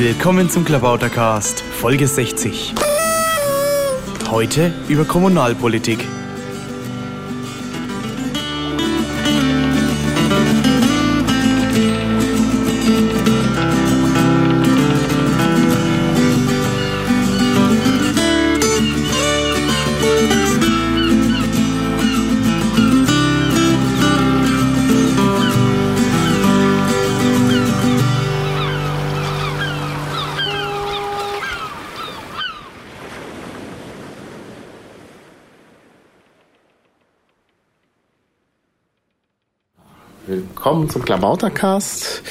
Willkommen zum Klabautercast, Folge 60. Heute über Kommunalpolitik. Willkommen zum Klabautercast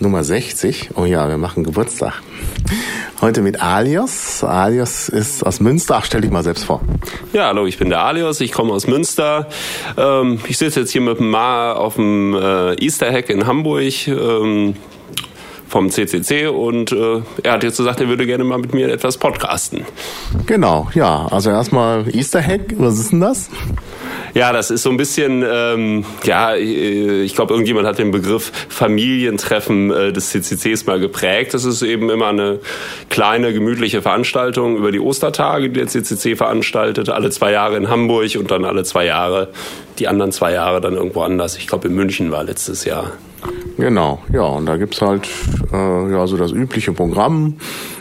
Nummer 60. Oh ja, wir machen Geburtstag. Heute mit Alios. Alios ist aus Münster. Ach, stell dich mal selbst vor. Ja, hallo, ich bin der Alios. Ich komme aus Münster. Ähm, ich sitze jetzt hier mit dem Ma auf dem äh, Easter Hack in Hamburg. Ähm, vom CCC und äh, er hat jetzt gesagt, er würde gerne mal mit mir etwas podcasten. Genau, ja. Also erstmal Easter Hack, was ist denn das? Ja, das ist so ein bisschen, ähm, ja, äh, ich glaube, irgendjemand hat den Begriff Familientreffen äh, des CCCs mal geprägt. Das ist eben immer eine kleine, gemütliche Veranstaltung über die Ostertage, die der CCC veranstaltet, alle zwei Jahre in Hamburg und dann alle zwei Jahre, die anderen zwei Jahre dann irgendwo anders. Ich glaube, in München war letztes Jahr. Genau, ja, und da gibt's halt äh, ja so das übliche Programm.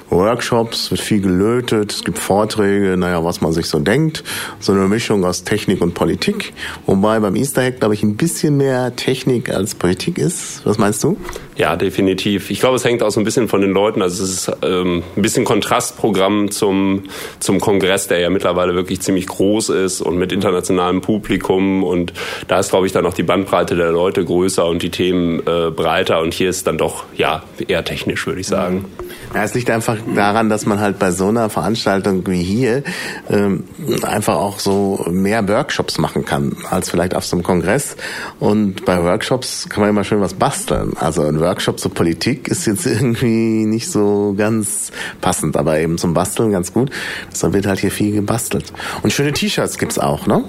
Workshops, wird viel gelötet, es gibt Vorträge, naja, was man sich so denkt. So eine Mischung aus Technik und Politik. Wobei beim Easter Hack, glaube ich, ein bisschen mehr Technik als Politik ist. Was meinst du? Ja, definitiv. Ich glaube, es hängt auch so ein bisschen von den Leuten. Also es ist ähm, ein bisschen Kontrastprogramm zum, zum Kongress, der ja mittlerweile wirklich ziemlich groß ist und mit internationalem Publikum. Und da ist, glaube ich, dann auch die Bandbreite der Leute größer und die Themen äh, breiter. Und hier ist dann doch, ja, eher technisch, würde ich sagen. Ja, es liegt einfach daran, dass man halt bei so einer Veranstaltung wie hier ähm, einfach auch so mehr Workshops machen kann, als vielleicht auf so einem Kongress. Und bei Workshops kann man immer schön was basteln. Also ein Workshop zur Politik ist jetzt irgendwie nicht so ganz passend, aber eben zum Basteln ganz gut. Deshalb wird halt hier viel gebastelt. Und schöne T-Shirts gibt's auch, ne?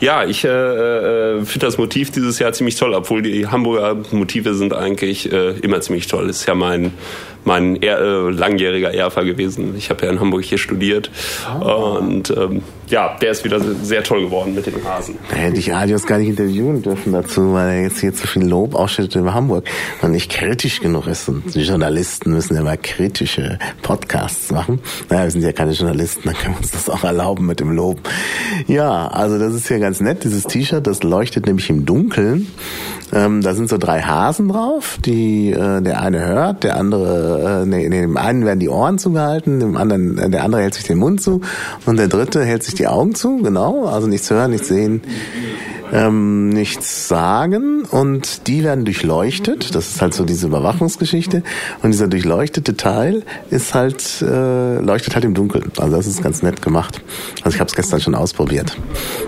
Ja, ich äh, äh, finde das Motiv dieses Jahr ziemlich toll, obwohl die Hamburger Motive sind eigentlich äh, immer ziemlich toll. Ist ja mein mein eher, äh, langjähriger Erfer gewesen. Ich habe ja in Hamburg hier studiert. Oh. Und ähm, ja, der ist wieder sehr toll geworden mit den Hasen. Da hätte ich Adios gar nicht interviewen dürfen dazu, weil er jetzt hier zu viel Lob ausschüttet über Hamburg und nicht kritisch genug ist. Und die Journalisten müssen ja mal kritische Podcasts machen. Naja, wir sind ja keine Journalisten, dann können wir uns das auch erlauben mit dem Lob. Ja, also das ist ja ganz nett, dieses T-Shirt, das leuchtet nämlich im Dunkeln. Ähm, da sind so drei Hasen drauf, die äh, der eine hört, der andere, äh, nee, dem einen werden die Ohren zugehalten, dem anderen, äh, der andere hält sich den Mund zu und der dritte hält sich die Augen zu, genau, also nichts hören, nichts sehen ähm, nichts sagen und die werden durchleuchtet. Das ist halt so diese Überwachungsgeschichte. Und dieser durchleuchtete Teil ist halt, äh, leuchtet halt im Dunkeln. Also das ist ganz nett gemacht. Also ich habe es gestern schon ausprobiert.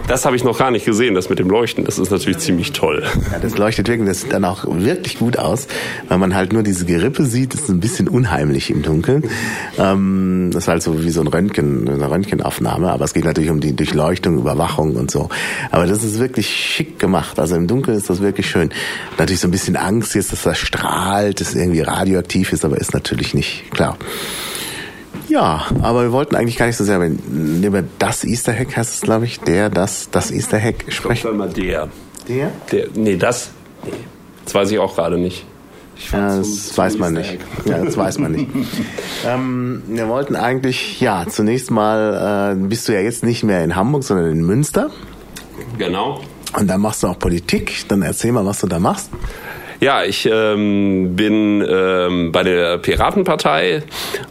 Das habe ich noch gar nicht gesehen, das mit dem Leuchten. Das ist natürlich ziemlich toll. Ja, das leuchtet wirklich, das sieht dann auch wirklich gut aus, weil man halt nur diese Gerippe sieht. Das ist ein bisschen unheimlich im Dunkeln. Ähm, das ist halt so wie so ein Röntgen, eine Röntgenaufnahme. Aber es geht natürlich um die Durchleuchtung, Überwachung und so. Aber das ist wirklich schick gemacht. Also im Dunkeln ist das wirklich schön. Natürlich so ein bisschen Angst jetzt, dass das strahlt, dass irgendwie radioaktiv ist, aber ist natürlich nicht, klar. Ja, aber wir wollten eigentlich gar nicht so sehr über das Easter Hack heißt es, glaube ich, der, das, das Easter Hack sprechen. Ich mal der. Der? Der, nee, das, nee. Das weiß ich auch gerade nicht. Ja, das zum, weiß zum man nicht. Ja, das weiß man nicht. ähm, wir wollten eigentlich, ja, zunächst mal, äh, bist du ja jetzt nicht mehr in Hamburg, sondern in Münster. Genau. Und dann machst du auch Politik. Dann erzähl mal, was du da machst. Ja, ich ähm, bin ähm, bei der Piratenpartei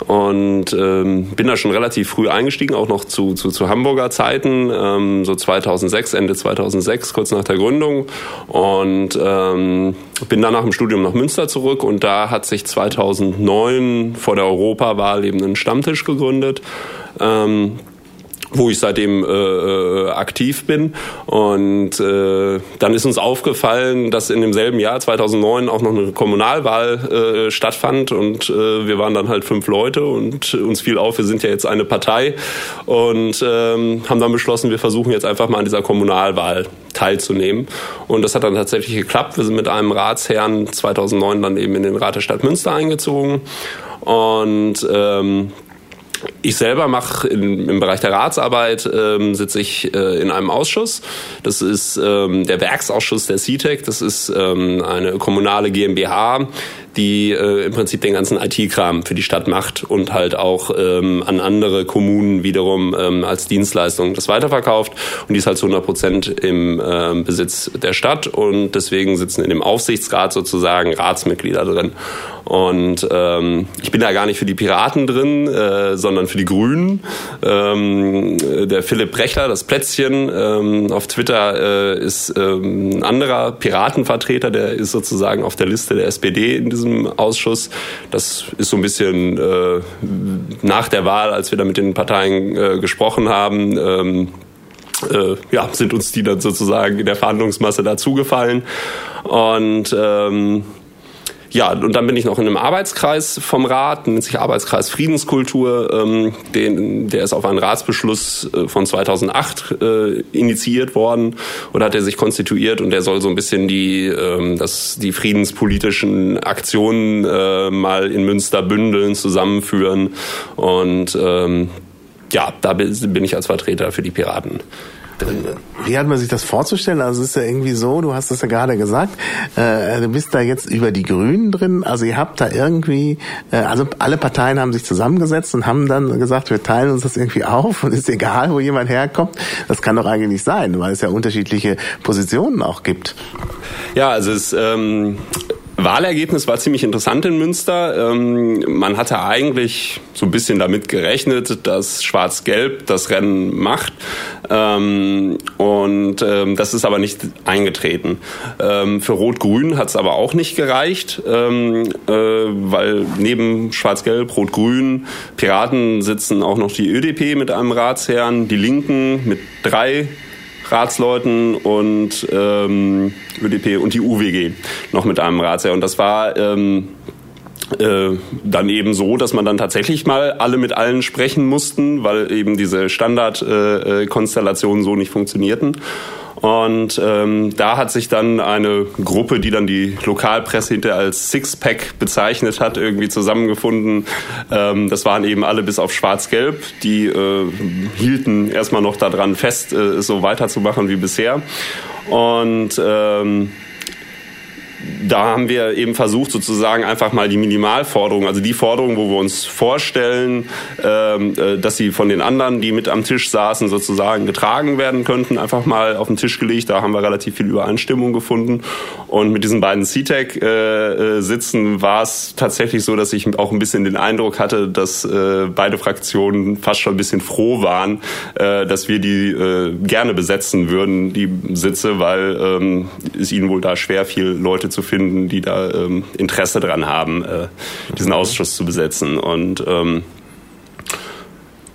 und ähm, bin da schon relativ früh eingestiegen, auch noch zu, zu, zu Hamburger Zeiten, ähm, so 2006, Ende 2006, kurz nach der Gründung. Und ähm, bin dann nach dem Studium nach Münster zurück und da hat sich 2009 vor der Europawahl eben ein Stammtisch gegründet. Ähm, wo ich seitdem äh, äh, aktiv bin. Und äh, dann ist uns aufgefallen, dass in demselben Jahr 2009 auch noch eine Kommunalwahl äh, stattfand und äh, wir waren dann halt fünf Leute und uns fiel auf, wir sind ja jetzt eine Partei und ähm, haben dann beschlossen, wir versuchen jetzt einfach mal an dieser Kommunalwahl teilzunehmen. Und das hat dann tatsächlich geklappt. Wir sind mit einem Ratsherrn 2009 dann eben in den Rat der Stadt Münster eingezogen Und ähm, ich selber mache im Bereich der Ratsarbeit ähm, sitze ich äh, in einem Ausschuss. Das ist ähm, der Werksausschuss der CTEC. Das ist ähm, eine kommunale GmbH, die äh, im Prinzip den ganzen IT-Kram für die Stadt macht und halt auch ähm, an andere Kommunen wiederum ähm, als Dienstleistung das weiterverkauft. Und die ist halt zu 100 Prozent im ähm, Besitz der Stadt und deswegen sitzen in dem Aufsichtsrat sozusagen Ratsmitglieder drin. Und ähm, ich bin da gar nicht für die Piraten drin, äh, sondern für die Grünen. Ähm, der Philipp Brechler, das Plätzchen ähm, auf Twitter äh, ist ähm, ein anderer Piratenvertreter, der ist sozusagen auf der Liste der SPD in diesem diesem Ausschuss. Das ist so ein bisschen äh, nach der Wahl, als wir da mit den Parteien äh, gesprochen haben. Ähm, äh, ja, sind uns die dann sozusagen in der Verhandlungsmasse dazugefallen. Und ähm, ja, und dann bin ich noch in einem Arbeitskreis vom Rat, nennt sich Arbeitskreis Friedenskultur. Ähm, den, der ist auf einen Ratsbeschluss äh, von 2008 äh, initiiert worden oder hat er sich konstituiert und der soll so ein bisschen die, ähm, das, die friedenspolitischen Aktionen äh, mal in Münster bündeln, zusammenführen. Und ähm, ja, da bin ich als Vertreter für die Piraten. Wie hat man sich das vorzustellen? Also es ist ja irgendwie so, du hast es ja gerade gesagt, äh, du bist da jetzt über die Grünen drin. Also ihr habt da irgendwie, äh, also alle Parteien haben sich zusammengesetzt und haben dann gesagt, wir teilen uns das irgendwie auf und ist egal, wo jemand herkommt. Das kann doch eigentlich nicht sein, weil es ja unterschiedliche Positionen auch gibt. Ja, also es ähm, Wahlergebnis war ziemlich interessant in Münster. Ähm, man hatte eigentlich so ein bisschen damit gerechnet, dass Schwarz-Gelb das Rennen macht. Ähm, und ähm, das ist aber nicht eingetreten. Für Rot-Grün hat es aber auch nicht gereicht, äh, weil neben Schwarz-Gelb, Rot-Grün, Piraten sitzen auch noch die ÖDP mit einem Ratsherrn, die Linken mit drei Ratsleuten und ähm, ÖDP und die UWG noch mit einem Ratsherr. Und das war ähm, äh, dann eben so, dass man dann tatsächlich mal alle mit allen sprechen mussten, weil eben diese Standardkonstellationen äh, so nicht funktionierten. Und ähm, da hat sich dann eine Gruppe, die dann die Lokalpresse hinterher als Sixpack bezeichnet hat, irgendwie zusammengefunden. Ähm, das waren eben alle bis auf Schwarz-Gelb. Die äh, hielten erstmal noch daran fest, äh, so weiterzumachen wie bisher. Und ähm, da haben wir eben versucht, sozusagen einfach mal die Minimalforderungen, also die Forderungen, wo wir uns vorstellen, ähm, äh, dass sie von den anderen, die mit am Tisch saßen, sozusagen getragen werden könnten, einfach mal auf den Tisch gelegt. Da haben wir relativ viel Übereinstimmung gefunden. Und mit diesen beiden CTEC-Sitzen äh, war es tatsächlich so, dass ich auch ein bisschen den Eindruck hatte, dass äh, beide Fraktionen fast schon ein bisschen froh waren, dass wir die gerne besetzen würden, die Sitze, weil ähm, es ihnen wohl da schwer fiel, Leute zu finden, die da ähm, Interesse daran haben, äh, diesen mhm. Ausschuss zu besetzen. Und ähm,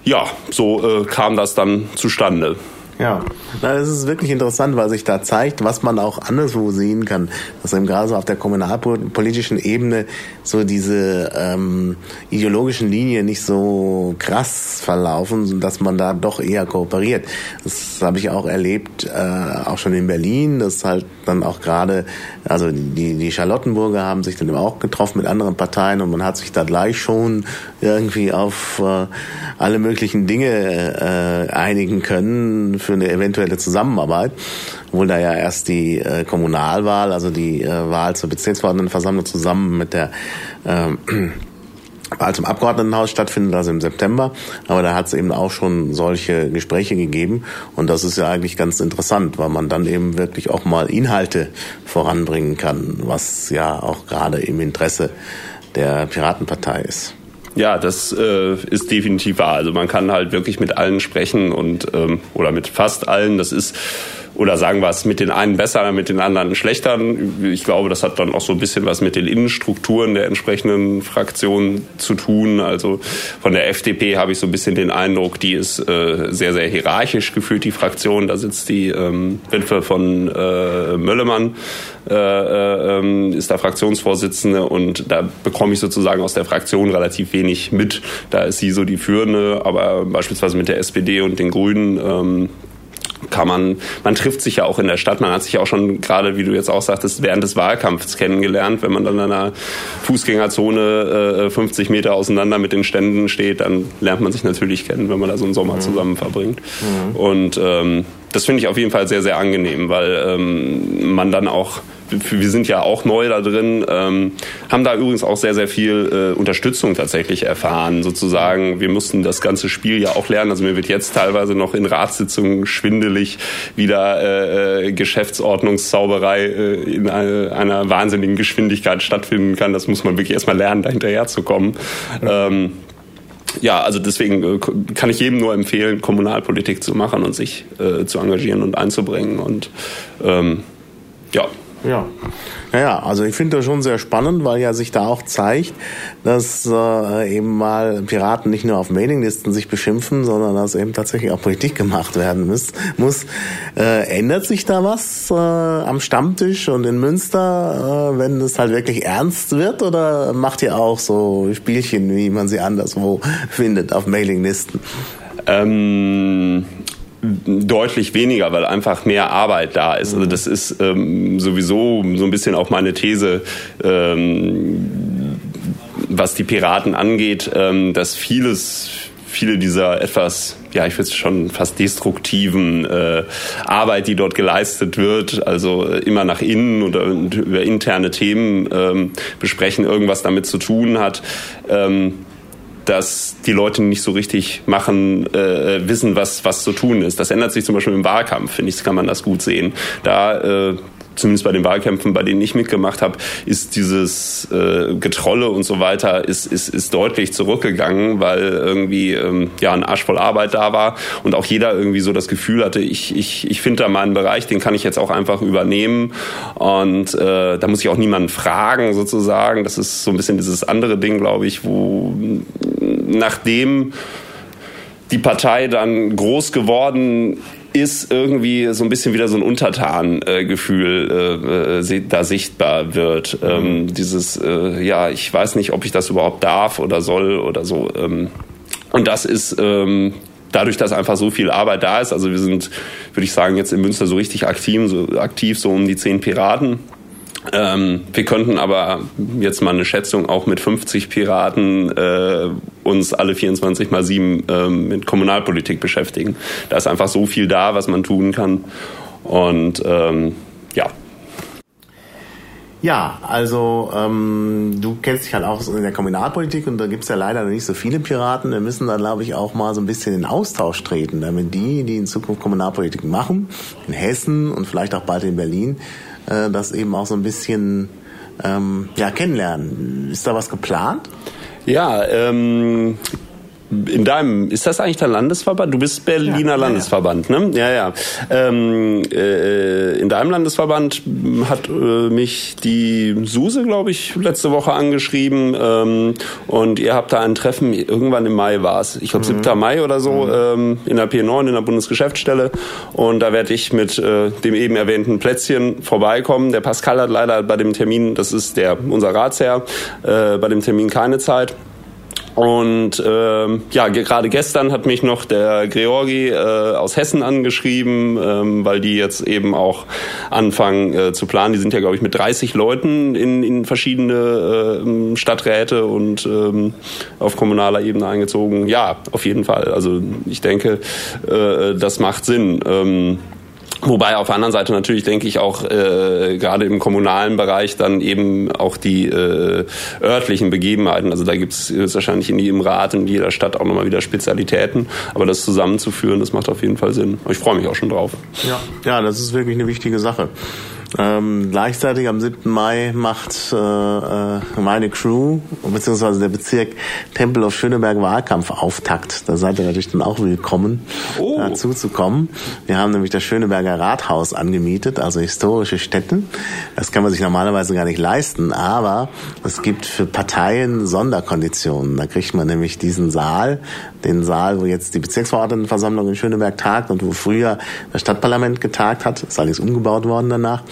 ja, so äh, kam das dann zustande. Ja, das ist wirklich interessant, weil sich da zeigt, was man auch anderswo sehen kann. Dass eben gerade so auf der kommunalpolitischen Ebene so diese ähm, ideologischen Linien nicht so krass verlaufen, dass man da doch eher kooperiert. Das habe ich auch erlebt, äh, auch schon in Berlin, dass halt dann auch gerade, also die, die Charlottenburger haben sich dann auch getroffen mit anderen Parteien und man hat sich da gleich schon irgendwie auf äh, alle möglichen Dinge äh, einigen können für eine eventuelle Zusammenarbeit, obwohl da ja erst die äh, Kommunalwahl, also die äh, Wahl zur Bezirksverordnetenversammlung zusammen mit der äh, Wahl zum Abgeordnetenhaus stattfindet, also im September. Aber da hat es eben auch schon solche Gespräche gegeben. Und das ist ja eigentlich ganz interessant, weil man dann eben wirklich auch mal Inhalte voranbringen kann, was ja auch gerade im Interesse der Piratenpartei ist. Ja, das äh, ist definitiv wahr. Also man kann halt wirklich mit allen sprechen und ähm, oder mit fast allen. Das ist oder sagen wir es mit den einen besser, mit den anderen schlechter. Ich glaube, das hat dann auch so ein bisschen was mit den Innenstrukturen der entsprechenden Fraktionen zu tun. Also von der FDP habe ich so ein bisschen den Eindruck, die ist äh, sehr, sehr hierarchisch gefühlt, die Fraktion. Da sitzt die ähm, Witwe von äh, Möllemann, äh, äh, ähm, ist da Fraktionsvorsitzende und da bekomme ich sozusagen aus der Fraktion relativ wenig mit. Da ist sie so die Führende, aber beispielsweise mit der SPD und den Grünen ähm, kann man, man trifft sich ja auch in der Stadt. Man hat sich auch schon gerade, wie du jetzt auch sagtest, während des Wahlkampfs kennengelernt. Wenn man dann in einer Fußgängerzone äh, 50 Meter auseinander mit den Ständen steht, dann lernt man sich natürlich kennen, wenn man da so einen Sommer mhm. zusammen verbringt. Mhm. Und ähm, das finde ich auf jeden Fall sehr, sehr angenehm, weil ähm, man dann auch wir sind ja auch neu da drin, ähm, haben da übrigens auch sehr, sehr viel äh, Unterstützung tatsächlich erfahren, sozusagen. Wir mussten das ganze Spiel ja auch lernen. Also mir wird jetzt teilweise noch in Ratssitzungen schwindelig wieder äh, äh Geschäftsordnungszauberei äh, in eine, einer wahnsinnigen Geschwindigkeit stattfinden kann. Das muss man wirklich erstmal lernen, da hinterher zu kommen. Ähm, ja, also deswegen äh, kann ich jedem nur empfehlen, Kommunalpolitik zu machen und sich äh, zu engagieren und einzubringen. Und ähm, ja, ja. Ja, also ich finde das schon sehr spannend, weil ja sich da auch zeigt, dass äh, eben mal Piraten nicht nur auf Mailinglisten sich beschimpfen, sondern dass eben tatsächlich auch Politik gemacht werden muss. muss. Äh, ändert sich da was äh, am Stammtisch und in Münster, äh, wenn es halt wirklich ernst wird, oder macht ihr auch so Spielchen, wie man sie anderswo findet, auf Mailinglisten? Ähm deutlich weniger, weil einfach mehr Arbeit da ist. Also das ist ähm, sowieso so ein bisschen auch meine These, ähm, was die Piraten angeht, ähm, dass vieles, viele dieser etwas ja, ich würde es schon fast destruktiven äh, Arbeit, die dort geleistet wird, also immer nach innen oder über interne Themen ähm, besprechen, irgendwas damit zu tun hat. Ähm, dass die Leute nicht so richtig machen, äh, wissen, was, was zu tun ist. Das ändert sich zum Beispiel im Wahlkampf, finde ich, kann man das gut sehen. Da äh, zumindest bei den Wahlkämpfen, bei denen ich mitgemacht habe, ist dieses äh, Getrolle und so weiter ist, ist, ist deutlich zurückgegangen, weil irgendwie ähm, ja ein Arsch voll Arbeit da war und auch jeder irgendwie so das Gefühl hatte, ich, ich, ich finde da meinen Bereich, den kann ich jetzt auch einfach übernehmen und äh, da muss ich auch niemanden fragen sozusagen. Das ist so ein bisschen dieses andere Ding, glaube ich, wo nachdem die Partei dann groß geworden ist irgendwie so ein bisschen wieder so ein Untertan-Gefühl äh, äh, da sichtbar wird. Ähm, dieses, äh, ja, ich weiß nicht, ob ich das überhaupt darf oder soll oder so. Ähm, und das ist ähm, dadurch, dass einfach so viel Arbeit da ist. Also wir sind, würde ich sagen, jetzt in Münster so richtig aktiv, so aktiv, so um die zehn Piraten. Ähm, wir könnten aber jetzt mal eine Schätzung auch mit 50 Piraten äh, uns alle 24 mal 7 äh, mit Kommunalpolitik beschäftigen. Da ist einfach so viel da, was man tun kann. Und ähm, ja. Ja, also ähm, du kennst dich halt auch in der Kommunalpolitik und da gibt's ja leider nicht so viele Piraten. Wir müssen da, glaube ich, auch mal so ein bisschen in Austausch treten, damit die, die in Zukunft Kommunalpolitik machen, in Hessen und vielleicht auch bald in Berlin, äh, das eben auch so ein bisschen ähm, ja, kennenlernen. Ist da was geplant? Ja, ähm, in deinem, ist das eigentlich der Landesverband? Du bist Berliner ja, Landesverband, ja. ne? Ja, ja. Ähm, äh, in deinem Landesverband hat äh, mich die Suse, glaube ich, letzte Woche angeschrieben ähm, und ihr habt da ein Treffen, irgendwann im Mai war es, ich glaube mhm. 7. Mai oder so, mhm. ähm, in der P9, in der Bundesgeschäftsstelle und da werde ich mit äh, dem eben erwähnten Plätzchen vorbeikommen. Der Pascal hat leider bei dem Termin, das ist der unser Ratsherr, äh, bei dem Termin keine Zeit. Und ähm, ja, gerade gestern hat mich noch der Georgi äh, aus Hessen angeschrieben, ähm, weil die jetzt eben auch anfangen äh, zu planen. Die sind ja, glaube ich, mit 30 Leuten in, in verschiedene äh, Stadträte und ähm, auf kommunaler Ebene eingezogen. Ja, auf jeden Fall. Also ich denke, äh, das macht Sinn. Ähm, Wobei auf der anderen Seite natürlich denke ich auch äh, gerade im kommunalen Bereich dann eben auch die äh, örtlichen Begebenheiten. Also da gibt es wahrscheinlich in jedem Rat, in jeder Stadt auch nochmal wieder Spezialitäten. Aber das zusammenzuführen, das macht auf jeden Fall Sinn. Ich freue mich auch schon drauf. Ja, ja, das ist wirklich eine wichtige Sache. Ähm, gleichzeitig am 7. Mai macht äh, äh, meine Crew, beziehungsweise der Bezirk Tempel auf Schöneberg Wahlkampf Auftakt. Da seid ihr natürlich dann auch willkommen, oh. dazu zu kommen. Wir haben nämlich das Schöneberger Rathaus angemietet, also historische Städte. Das kann man sich normalerweise gar nicht leisten, aber es gibt für Parteien Sonderkonditionen. Da kriegt man nämlich diesen Saal, den Saal, wo jetzt die Bezirksverordnetenversammlung in Schöneberg tagt und wo früher das Stadtparlament getagt hat. Ist allerdings umgebaut worden danach.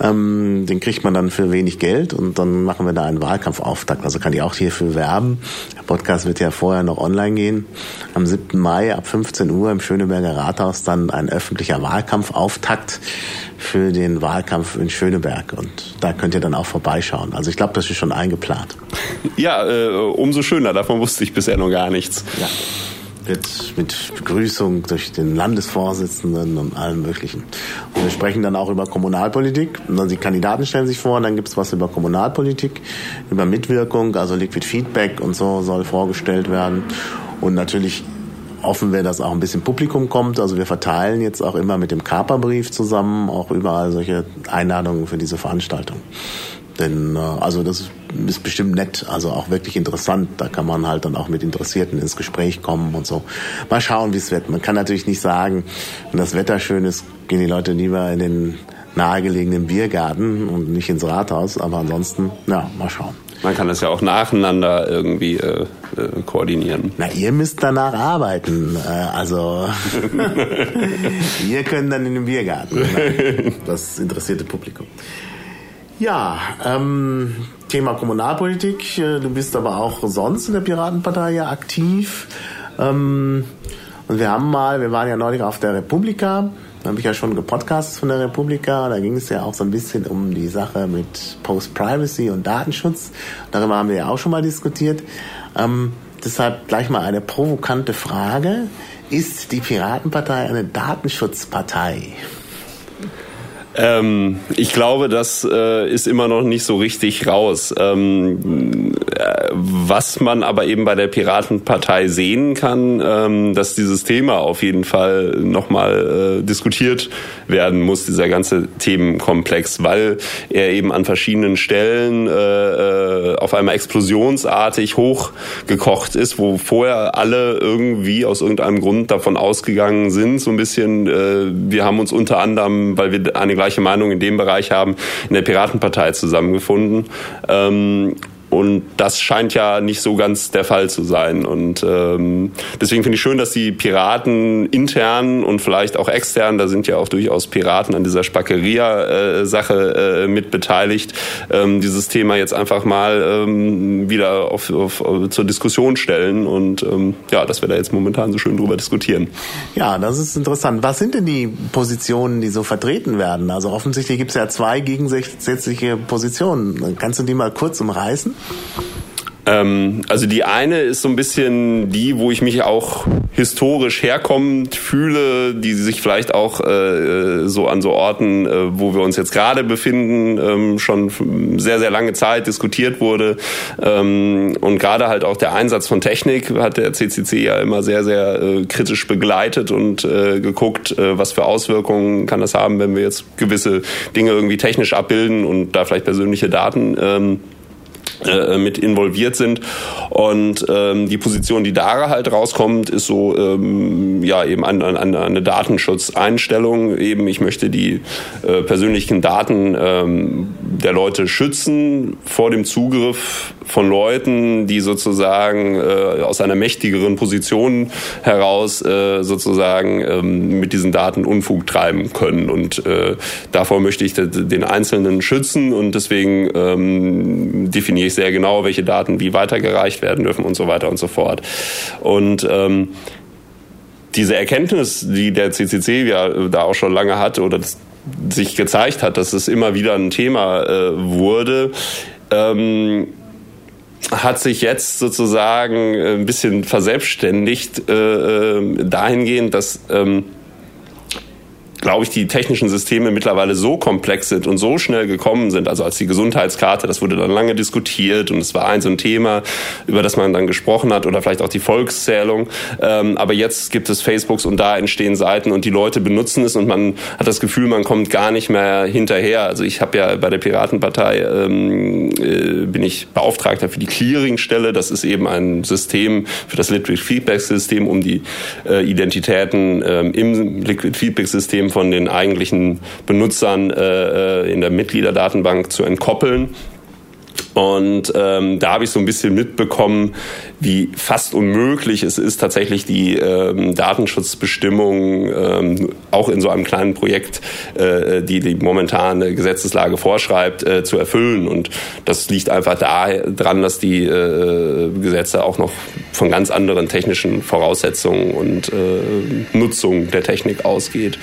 Ähm, den kriegt man dann für wenig Geld und dann machen wir da einen Wahlkampfauftakt. Also kann ich auch hierfür werben. Der Podcast wird ja vorher noch online gehen. Am 7. Mai ab 15 Uhr im Schöneberger Rathaus dann ein öffentlicher Wahlkampfauftakt für den Wahlkampf in Schöneberg. Und da könnt ihr dann auch vorbeischauen. Also ich glaube, das ist schon eingeplant. Ja, äh, umso schöner. Davon wusste ich bisher noch gar nichts. Ja wird mit Begrüßung durch den Landesvorsitzenden und allem Möglichen. Und wir sprechen dann auch über Kommunalpolitik. Und die Kandidaten stellen sich vor, und dann gibt es was über Kommunalpolitik, über Mitwirkung, also Liquid Feedback und so soll vorgestellt werden. Und natürlich hoffen wir, dass auch ein bisschen Publikum kommt. Also wir verteilen jetzt auch immer mit dem Kaperbrief zusammen auch überall solche Einladungen für diese Veranstaltung. Denn äh, also das ist bestimmt nett, also auch wirklich interessant. Da kann man halt dann auch mit Interessierten ins Gespräch kommen und so. Mal schauen, wie es wird. Man kann natürlich nicht sagen, wenn das Wetter schön ist, gehen die Leute lieber in den nahegelegenen Biergarten und nicht ins Rathaus. Aber ansonsten, ja, mal schauen. Man kann das ja auch nacheinander irgendwie äh, äh, koordinieren. Na, ihr müsst danach arbeiten. Äh, also, wir können dann in den Biergarten. Das interessierte Publikum. Ja, ähm, Thema Kommunalpolitik. Äh, du bist aber auch sonst in der Piratenpartei ja aktiv. Ähm, und wir haben mal, wir waren ja neulich auf der Republika. Da habe ich ja schon gepodcastet von der Republika. Da ging es ja auch so ein bisschen um die Sache mit Post-Privacy und Datenschutz. Darüber haben wir ja auch schon mal diskutiert. Ähm, deshalb gleich mal eine provokante Frage. Ist die Piratenpartei eine Datenschutzpartei? Ähm, ich glaube, das äh, ist immer noch nicht so richtig raus. Ähm, äh, was man aber eben bei der Piratenpartei sehen kann, ähm, dass dieses Thema auf jeden Fall nochmal äh, diskutiert werden muss, dieser ganze Themenkomplex, weil er eben an verschiedenen Stellen äh, äh auf einmal explosionsartig hochgekocht ist, wo vorher alle irgendwie aus irgendeinem Grund davon ausgegangen sind, so ein bisschen, äh, wir haben uns unter anderem, weil wir eine Meinung in dem Bereich haben, in der Piratenpartei zusammengefunden. Ähm, und das scheint ja nicht so ganz der Fall zu sein. Und ähm, deswegen finde ich schön, dass die Piraten intern und vielleicht auch extern, da sind ja auch durchaus Piraten an dieser Spackeria-Sache äh, mit beteiligt, ähm, dieses Thema jetzt einfach mal ähm, wieder auf, auf, zur Diskussion stellen. Und ähm, ja, dass wir da jetzt momentan so schön drüber diskutieren. Ja, das ist interessant. Was sind denn die Positionen, die so vertreten werden? Also offensichtlich gibt es ja zwei gegensätzliche Positionen. Kannst du die mal kurz umreißen? Ähm, also die eine ist so ein bisschen die, wo ich mich auch historisch herkommend fühle, die sich vielleicht auch äh, so an so Orten, äh, wo wir uns jetzt gerade befinden, ähm, schon sehr, sehr lange Zeit diskutiert wurde. Ähm, und gerade halt auch der Einsatz von Technik hat der CCC ja immer sehr, sehr äh, kritisch begleitet und äh, geguckt, äh, was für Auswirkungen kann das haben, wenn wir jetzt gewisse Dinge irgendwie technisch abbilden und da vielleicht persönliche Daten ähm, äh, mit involviert sind. Und ähm, die Position, die da halt rauskommt, ist so ähm, ja eben eine, eine, eine Datenschutzeinstellung. Eben, ich möchte die äh, persönlichen Daten ähm, der Leute schützen vor dem Zugriff von Leuten, die sozusagen äh, aus einer mächtigeren Position heraus äh, sozusagen ähm, mit diesen Daten Unfug treiben können. Und äh, davor möchte ich den Einzelnen schützen und deswegen ähm, definiere ich sehr genau, welche Daten wie weitergereicht werden dürfen und so weiter und so fort. Und ähm, diese Erkenntnis, die der CCC ja da auch schon lange hat oder sich gezeigt hat, dass es immer wieder ein Thema äh, wurde, ähm, hat sich jetzt sozusagen ein bisschen verselbstständigt äh, äh dahingehend, dass ähm, glaube ich, die technischen Systeme mittlerweile so komplex sind und so schnell gekommen sind. Also als die Gesundheitskarte, das wurde dann lange diskutiert und es war ein so ein Thema, über das man dann gesprochen hat oder vielleicht auch die Volkszählung. Ähm, aber jetzt gibt es Facebooks und da entstehen Seiten und die Leute benutzen es und man hat das Gefühl, man kommt gar nicht mehr hinterher. Also ich habe ja bei der Piratenpartei ähm, äh, bin ich Beauftragter für die Clearingstelle. Das ist eben ein System für das Liquid Feedback System, um die äh, Identitäten ähm, im Liquid Feedback System von den eigentlichen Benutzern äh, äh, in der Mitgliederdatenbank zu entkoppeln. Und ähm, da habe ich so ein bisschen mitbekommen, wie fast unmöglich es ist, tatsächlich die ähm, Datenschutzbestimmungen ähm, auch in so einem kleinen Projekt, äh, die die momentane Gesetzeslage vorschreibt, äh, zu erfüllen. Und das liegt einfach daran, dass die äh, Gesetze auch noch von ganz anderen technischen Voraussetzungen und äh, Nutzung der Technik ausgeht.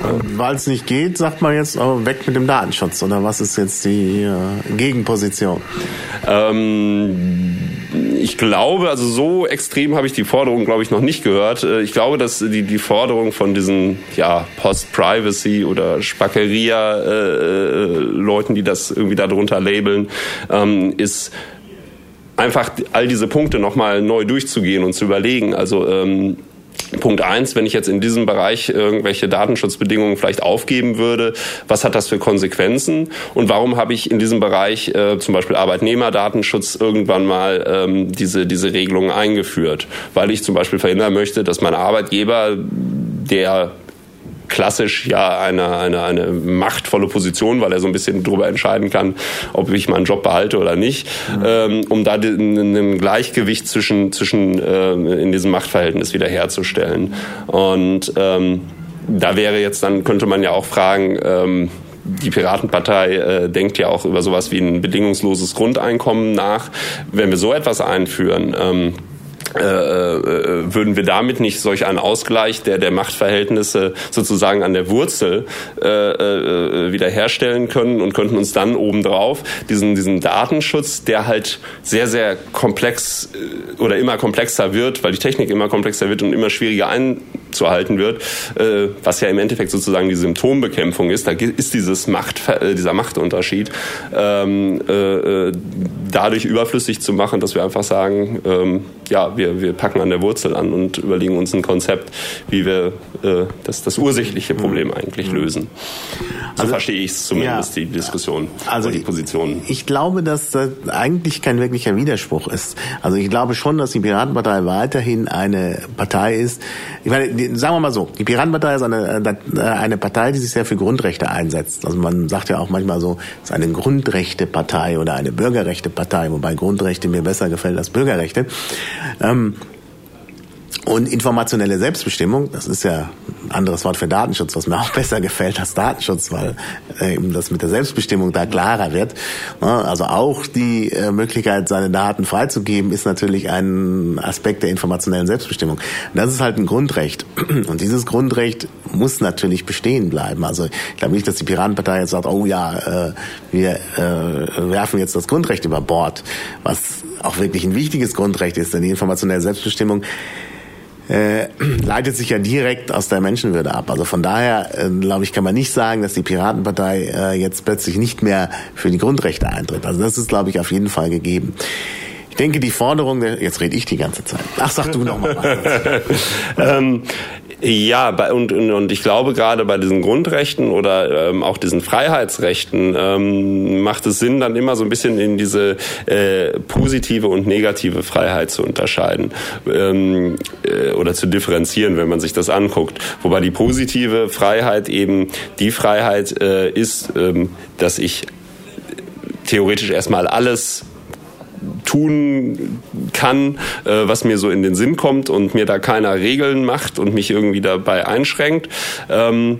Weil es nicht geht, sagt man jetzt oh, weg mit dem Datenschutz oder was ist jetzt die äh, Gegenposition? Ähm, ich glaube, also so extrem habe ich die Forderung, glaube ich, noch nicht gehört. Äh, ich glaube, dass die, die Forderung von diesen ja, Post-Privacy oder Spackeria-Leuten, äh, die das irgendwie darunter labeln, ähm, ist einfach all diese Punkte nochmal neu durchzugehen und zu überlegen. Also ähm, Punkt eins, wenn ich jetzt in diesem Bereich irgendwelche Datenschutzbedingungen vielleicht aufgeben würde, was hat das für Konsequenzen und warum habe ich in diesem Bereich äh, zum Beispiel Arbeitnehmerdatenschutz irgendwann mal ähm, diese, diese Regelungen eingeführt? Weil ich zum Beispiel verhindern möchte, dass mein Arbeitgeber, der klassisch ja eine, eine, eine machtvolle Position, weil er so ein bisschen darüber entscheiden kann, ob ich meinen Job behalte oder nicht, mhm. ähm, um da ein Gleichgewicht zwischen, zwischen äh, in diesem Machtverhältnis wiederherzustellen. Und ähm, da wäre jetzt dann, könnte man ja auch fragen, ähm, die Piratenpartei äh, denkt ja auch über sowas wie ein bedingungsloses Grundeinkommen nach. Wenn wir so etwas einführen, ähm, äh, äh, würden wir damit nicht solch einen Ausgleich der, der Machtverhältnisse sozusagen an der Wurzel äh, äh, wiederherstellen können und könnten uns dann obendrauf diesen, diesen Datenschutz, der halt sehr, sehr komplex äh, oder immer komplexer wird, weil die Technik immer komplexer wird und immer schwieriger einzuhalten wird, äh, was ja im Endeffekt sozusagen die Symptombekämpfung ist, da ist dieses Macht, äh, dieser Machtunterschied ähm, äh, dadurch überflüssig zu machen, dass wir einfach sagen, ähm, ja, wir, wir packen an der Wurzel an und überlegen uns ein Konzept, wie wir äh, das, das ursächliche Problem mhm. eigentlich mhm. lösen. So also, verstehe ich es zumindest, ja, die Diskussion also die Position. Ich, ich glaube, dass das eigentlich kein wirklicher Widerspruch ist. Also ich glaube schon, dass die Piratenpartei weiterhin eine Partei ist. Ich meine, sagen wir mal so, die Piratenpartei ist eine, äh, eine Partei, die sich sehr für Grundrechte einsetzt. Also man sagt ja auch manchmal so, es ist eine Grundrechtepartei oder eine Bürgerrechtepartei, wobei Grundrechte mir besser gefällt als Bürgerrechte. Ähm, und informationelle Selbstbestimmung, das ist ja ein anderes Wort für Datenschutz, was mir auch besser gefällt als Datenschutz, weil äh, eben das mit der Selbstbestimmung da klarer wird. Also auch die äh, Möglichkeit, seine Daten freizugeben, ist natürlich ein Aspekt der informationellen Selbstbestimmung. das ist halt ein Grundrecht. Und dieses Grundrecht muss natürlich bestehen bleiben. Also ich glaube nicht, dass die Piratenpartei jetzt sagt, oh ja, äh, wir werfen jetzt das Grundrecht über Bord, was auch wirklich ein wichtiges Grundrecht ist, denn die informationelle Selbstbestimmung äh, leitet sich ja direkt aus der Menschenwürde ab. Also von daher, äh, glaube ich, kann man nicht sagen, dass die Piratenpartei äh, jetzt plötzlich nicht mehr für die Grundrechte eintritt. Also das ist, glaube ich, auf jeden Fall gegeben. Ich denke, die Forderung, der, jetzt rede ich die ganze Zeit. Ach, sag du noch mal. ähm, ja, und, und, und ich glaube gerade bei diesen Grundrechten oder ähm, auch diesen Freiheitsrechten ähm, macht es Sinn, dann immer so ein bisschen in diese äh, positive und negative Freiheit zu unterscheiden ähm, äh, oder zu differenzieren, wenn man sich das anguckt. Wobei die positive Freiheit eben die Freiheit äh, ist, ähm, dass ich theoretisch erstmal alles tun kann, äh, was mir so in den Sinn kommt und mir da keiner Regeln macht und mich irgendwie dabei einschränkt. Ähm,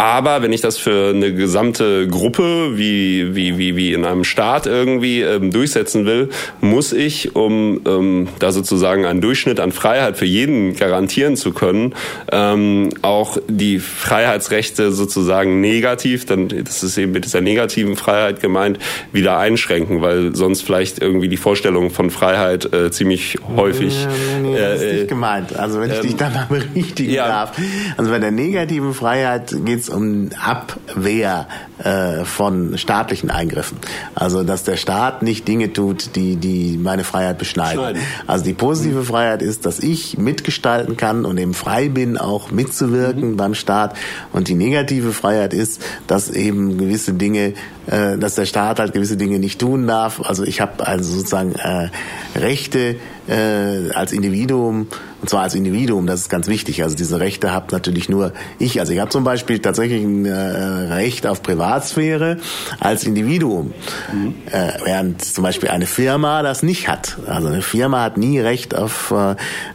aber wenn ich das für eine gesamte Gruppe, wie, wie, wie, wie in einem Staat irgendwie ähm, durchsetzen will, muss ich, um ähm, da sozusagen einen Durchschnitt an Freiheit für jeden garantieren zu können, ähm, auch die Freiheitsrechte sozusagen negativ, dann das ist eben mit dieser negativen Freiheit gemeint, wieder einschränken, weil sonst vielleicht irgendwie die Vorstellung von Freiheit äh, ziemlich häufig. Nee, nee, das ist äh, nicht gemeint. Also wenn ich ähm, dich da mal berichtigen ja. darf. Also bei der negativen Freiheit geht's um Abwehr äh, von staatlichen Eingriffen. Also dass der Staat nicht Dinge tut, die die meine Freiheit beschneiden. Schneiden. Also die positive Freiheit ist, dass ich mitgestalten kann und eben frei bin, auch mitzuwirken mhm. beim Staat. Und die negative Freiheit ist, dass eben gewisse Dinge, äh, dass der Staat halt gewisse Dinge nicht tun darf. Also ich habe also sozusagen äh, Rechte äh, als Individuum Und zwar als Individuum, das ist ganz wichtig. Also diese Rechte habe natürlich nur ich. Also ich habe zum Beispiel tatsächlich ein äh, Recht auf Privatsphäre als Individuum, mhm. äh, während zum Beispiel eine Firma das nicht hat. Also eine Firma hat nie Recht auf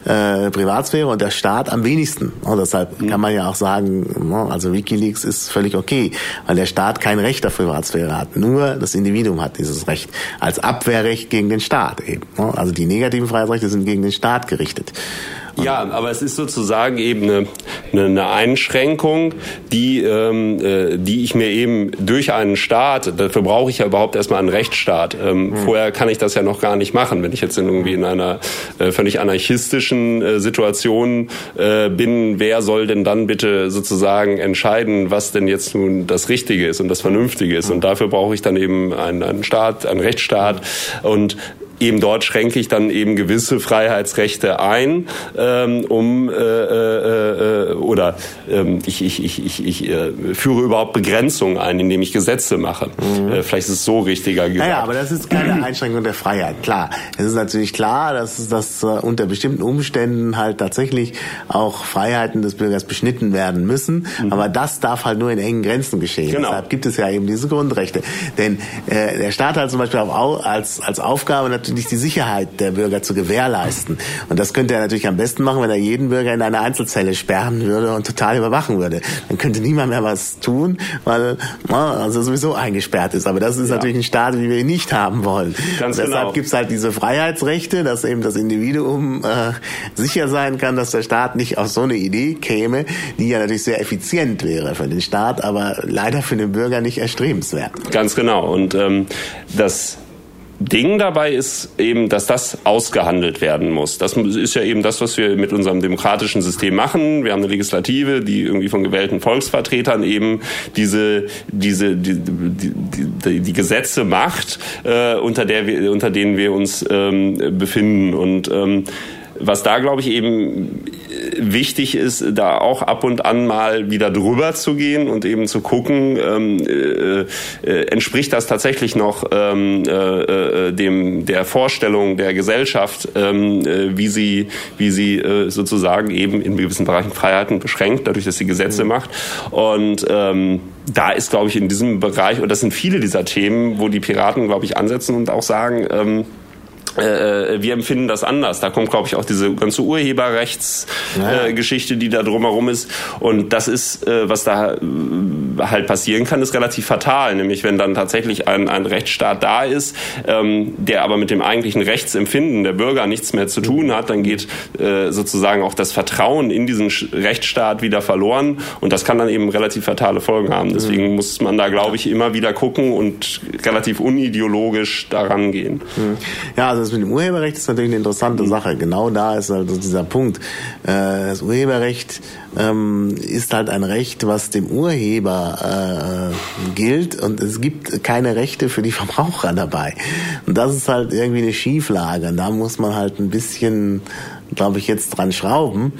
äh, äh Privatsphäre und der Staat am wenigsten. Und deshalb mhm. kann man ja auch sagen, ne, also WikiLeaks ist völlig okay, weil der Staat kein Recht auf Privatsphäre hat. Nur das Individuum hat dieses Recht als Abwehrrecht gegen den Staat eben. Ne. Also die negativen Freiheitsrechte sind gegen den Staat gerichtet. Ja, aber es ist sozusagen eben eine, eine Einschränkung, die, ähm, äh, die ich mir eben durch einen Staat, dafür brauche ich ja überhaupt erstmal einen Rechtsstaat. Ähm, mhm. Vorher kann ich das ja noch gar nicht machen. Wenn ich jetzt irgendwie in einer äh, völlig anarchistischen äh, Situation äh, bin, wer soll denn dann bitte sozusagen entscheiden, was denn jetzt nun das Richtige ist und das Vernünftige ist? Und dafür brauche ich dann eben einen, einen Staat, einen Rechtsstaat. Und eben dort schränke ich dann eben gewisse Freiheitsrechte ein, ähm, um äh, äh, äh, oder ähm, ich, ich, ich, ich, ich äh, führe überhaupt Begrenzungen ein, indem ich Gesetze mache. Mhm. Äh, vielleicht ist es so richtiger gesagt. Naja, aber das ist keine Einschränkung der Freiheit. Klar, es ist natürlich klar, dass, dass äh, unter bestimmten Umständen halt tatsächlich auch Freiheiten des Bürgers beschnitten werden müssen. Mhm. Aber das darf halt nur in engen Grenzen geschehen. Genau. Deshalb gibt es ja eben diese Grundrechte. Denn äh, der Staat hat zum Beispiel auch als, als Aufgabe natürlich natürlich die Sicherheit der Bürger zu gewährleisten. Und das könnte er natürlich am besten machen, wenn er jeden Bürger in eine Einzelzelle sperren würde und total überwachen würde. Dann könnte niemand mehr was tun, weil also sowieso eingesperrt ist. Aber das ist ja. natürlich ein Staat, wie wir ihn nicht haben wollen. Ganz deshalb genau. gibt es halt diese Freiheitsrechte, dass eben das Individuum äh, sicher sein kann, dass der Staat nicht auf so eine Idee käme, die ja natürlich sehr effizient wäre für den Staat, aber leider für den Bürger nicht erstrebenswert. Ganz genau. Und ähm, das Ding dabei ist eben, dass das ausgehandelt werden muss. Das ist ja eben das, was wir mit unserem demokratischen System machen. Wir haben eine Legislative, die irgendwie von gewählten Volksvertretern eben diese, diese, die, die, die, die Gesetze macht, äh, unter der wir, unter denen wir uns ähm, befinden. Und ähm, was da, glaube ich, eben wichtig ist, da auch ab und an mal wieder drüber zu gehen und eben zu gucken, ähm, äh, äh, entspricht das tatsächlich noch ähm, äh, äh, dem der Vorstellung der Gesellschaft, ähm, äh, wie sie wie sie äh, sozusagen eben in gewissen Bereichen Freiheiten beschränkt, dadurch, dass sie Gesetze mhm. macht und ähm, da ist, glaube ich, in diesem Bereich, und das sind viele dieser Themen, wo die Piraten, glaube ich, ansetzen und auch sagen, ähm, äh, äh, wir empfinden das anders. Da kommt, glaube ich, auch diese ganze Urheberrechtsgeschichte, äh, die da drumherum ist. Und das ist, äh, was da äh, halt passieren kann, ist relativ fatal. Nämlich, wenn dann tatsächlich ein, ein Rechtsstaat da ist, ähm, der aber mit dem eigentlichen Rechtsempfinden der Bürger nichts mehr zu tun hat, dann geht äh, sozusagen auch das Vertrauen in diesen Rechtsstaat wieder verloren. Und das kann dann eben relativ fatale Folgen haben. Deswegen mhm. muss man da, glaube ich, immer wieder gucken und relativ unideologisch daran gehen. Mhm. Ja, also das mit dem Urheberrecht ist natürlich eine interessante mhm. Sache. Genau da ist also dieser Punkt. Äh, das Urheberrecht ähm, ist halt ein Recht, was dem Urheber äh, gilt und es gibt keine Rechte für die Verbraucher dabei. Und das ist halt irgendwie eine Schieflage. Und da muss man halt ein bisschen, glaube ich, jetzt dran schrauben.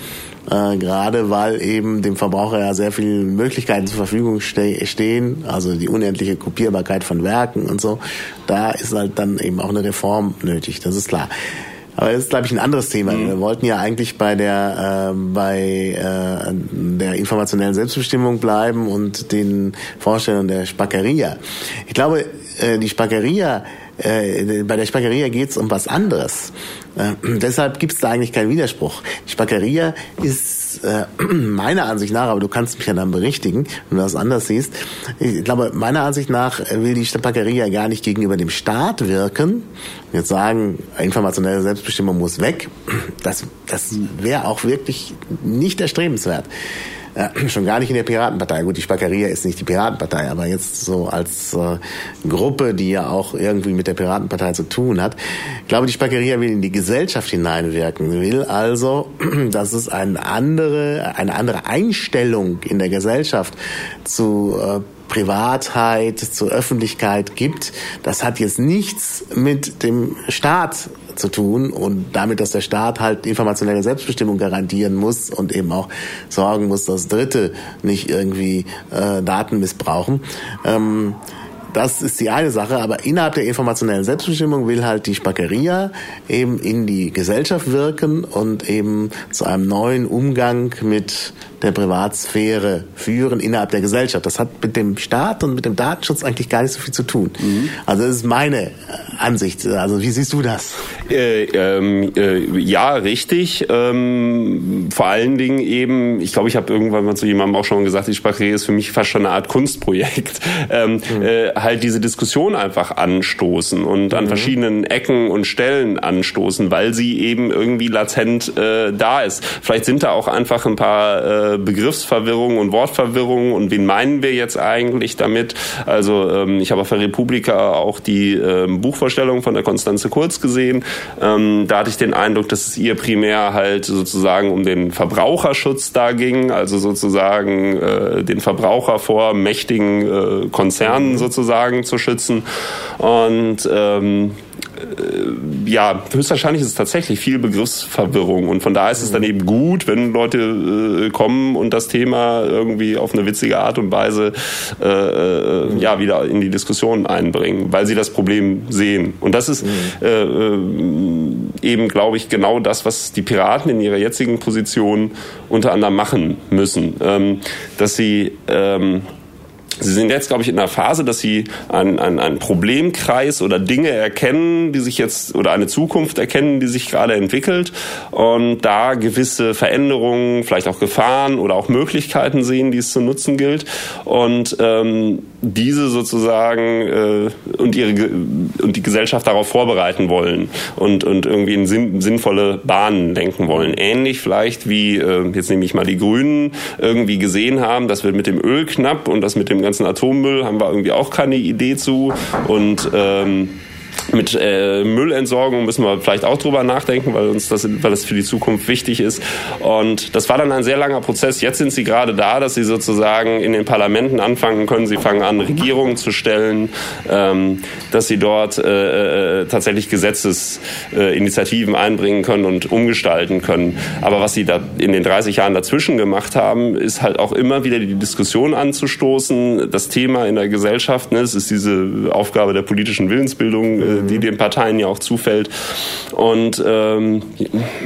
Äh, gerade weil eben dem Verbraucher ja sehr viele Möglichkeiten zur Verfügung ste stehen, also die unendliche Kopierbarkeit von Werken und so. Da ist halt dann eben auch eine Reform nötig, das ist klar. Aber das ist, glaube ich, ein anderes Thema. Mhm. Wir wollten ja eigentlich bei der, äh, bei äh, der informationellen Selbstbestimmung bleiben und den Vorstellungen der Spackeria. Ich glaube, äh, die Spackeria äh, bei der Spackeria geht es um was anderes. Äh, deshalb gibt es da eigentlich keinen Widerspruch. Die Spackeria ist meiner Ansicht nach, aber du kannst mich ja dann berichtigen, wenn du das anders siehst. Ich glaube, meiner Ansicht nach will die Spackeria gar nicht gegenüber dem Staat wirken. Jetzt sagen, informationelle Selbstbestimmung muss weg. Das, das wäre auch wirklich nicht erstrebenswert. Äh, schon gar nicht in der Piratenpartei. Gut, die Spackeria ist nicht die Piratenpartei, aber jetzt so als äh, Gruppe, die ja auch irgendwie mit der Piratenpartei zu tun hat. Ich glaube, die Spackeria will in die Gesellschaft hineinwirken, will also, dass es eine andere, eine andere Einstellung in der Gesellschaft zu äh, Privatheit, zur Öffentlichkeit gibt. Das hat jetzt nichts mit dem Staat zu tun und damit, dass der Staat halt informationelle Selbstbestimmung garantieren muss und eben auch sorgen muss, dass Dritte nicht irgendwie äh, Daten missbrauchen. Ähm, das ist die eine Sache, aber innerhalb der informationellen Selbstbestimmung will halt die Spackeria eben in die Gesellschaft wirken und eben zu einem neuen Umgang mit der Privatsphäre führen innerhalb der Gesellschaft. Das hat mit dem Staat und mit dem Datenschutz eigentlich gar nicht so viel zu tun. Mhm. Also das ist meine Ansicht. Also wie siehst du das? Äh, ähm, äh, ja, richtig. Ähm, vor allen Dingen eben, ich glaube, ich habe irgendwann mal zu jemandem auch schon gesagt, die Sprache ist für mich fast schon eine Art Kunstprojekt. Ähm, mhm. äh, halt diese Diskussion einfach anstoßen und an mhm. verschiedenen Ecken und Stellen anstoßen, weil sie eben irgendwie latent äh, da ist. Vielleicht sind da auch einfach ein paar äh, Begriffsverwirrungen und Wortverwirrungen und wen meinen wir jetzt eigentlich damit? Also ähm, ich habe auf der Republika auch die ähm, Buchvorstellung von der Konstanze Kurz gesehen. Ähm, da hatte ich den Eindruck, dass es ihr primär halt sozusagen um den Verbraucherschutz da ging, also sozusagen äh, den Verbraucher vor mächtigen äh, Konzernen sozusagen zu schützen. Und ähm, äh, ja, höchstwahrscheinlich ist es tatsächlich viel Begriffsverwirrung und von daher ist es dann eben gut, wenn Leute äh, kommen und das Thema irgendwie auf eine witzige Art und Weise äh, ja wieder in die Diskussion einbringen, weil sie das Problem sehen. Und das ist äh, eben, glaube ich, genau das, was die Piraten in ihrer jetzigen Position unter anderem machen müssen, ähm, dass sie ähm, Sie sind jetzt, glaube ich, in einer Phase, dass Sie einen, einen, einen Problemkreis oder Dinge erkennen, die sich jetzt oder eine Zukunft erkennen, die sich gerade entwickelt und da gewisse Veränderungen, vielleicht auch Gefahren oder auch Möglichkeiten sehen, die es zu nutzen gilt und ähm, diese sozusagen äh, und ihre und die Gesellschaft darauf vorbereiten wollen und und irgendwie in sinn, sinnvolle Bahnen lenken wollen. Ähnlich vielleicht wie äh, jetzt nehme ich mal die Grünen irgendwie gesehen haben, das wird mit dem Öl knapp und das mit dem ganzen Atommüll haben wir irgendwie auch keine Idee zu. Und ähm, mit äh, Müllentsorgung müssen wir vielleicht auch drüber nachdenken, weil uns das, weil das für die Zukunft wichtig ist. Und das war dann ein sehr langer Prozess. Jetzt sind sie gerade da, dass sie sozusagen in den Parlamenten anfangen können. Sie fangen an, Regierungen zu stellen, ähm, dass sie dort äh, äh, tatsächlich Gesetzesinitiativen äh, einbringen können und umgestalten können. Aber was sie da in den 30 Jahren dazwischen gemacht haben, ist halt auch immer wieder die Diskussion anzustoßen. Das Thema in der Gesellschaft, ne, es ist diese Aufgabe der politischen Willensbildung, äh, die den Parteien ja auch zufällt. Und ähm,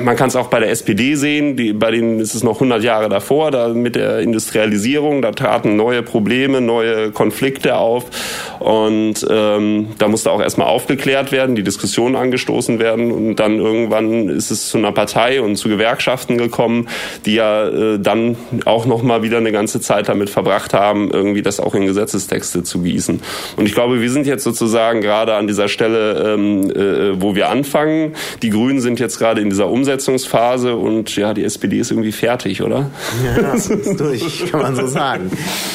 man kann es auch bei der SPD sehen, die, bei denen ist es noch 100 Jahre davor, da mit der Industrialisierung, da traten neue Probleme, neue Konflikte auf und ähm, da musste auch erstmal aufgeklärt werden, die Diskussion angestoßen werden und dann irgendwann ist es zu einer Partei und zu Gewerkschaften gekommen, die ja äh, dann auch noch mal wieder eine ganze Zeit damit verbracht haben, irgendwie das auch in Gesetzestexte zu gießen. Und ich glaube, wir sind jetzt sozusagen gerade an dieser Stelle Stelle, ähm, äh, wo wir anfangen. Die Grünen sind jetzt gerade in dieser Umsetzungsphase und ja, die SPD ist irgendwie fertig, oder? Ja, das ist durch, kann man so sagen.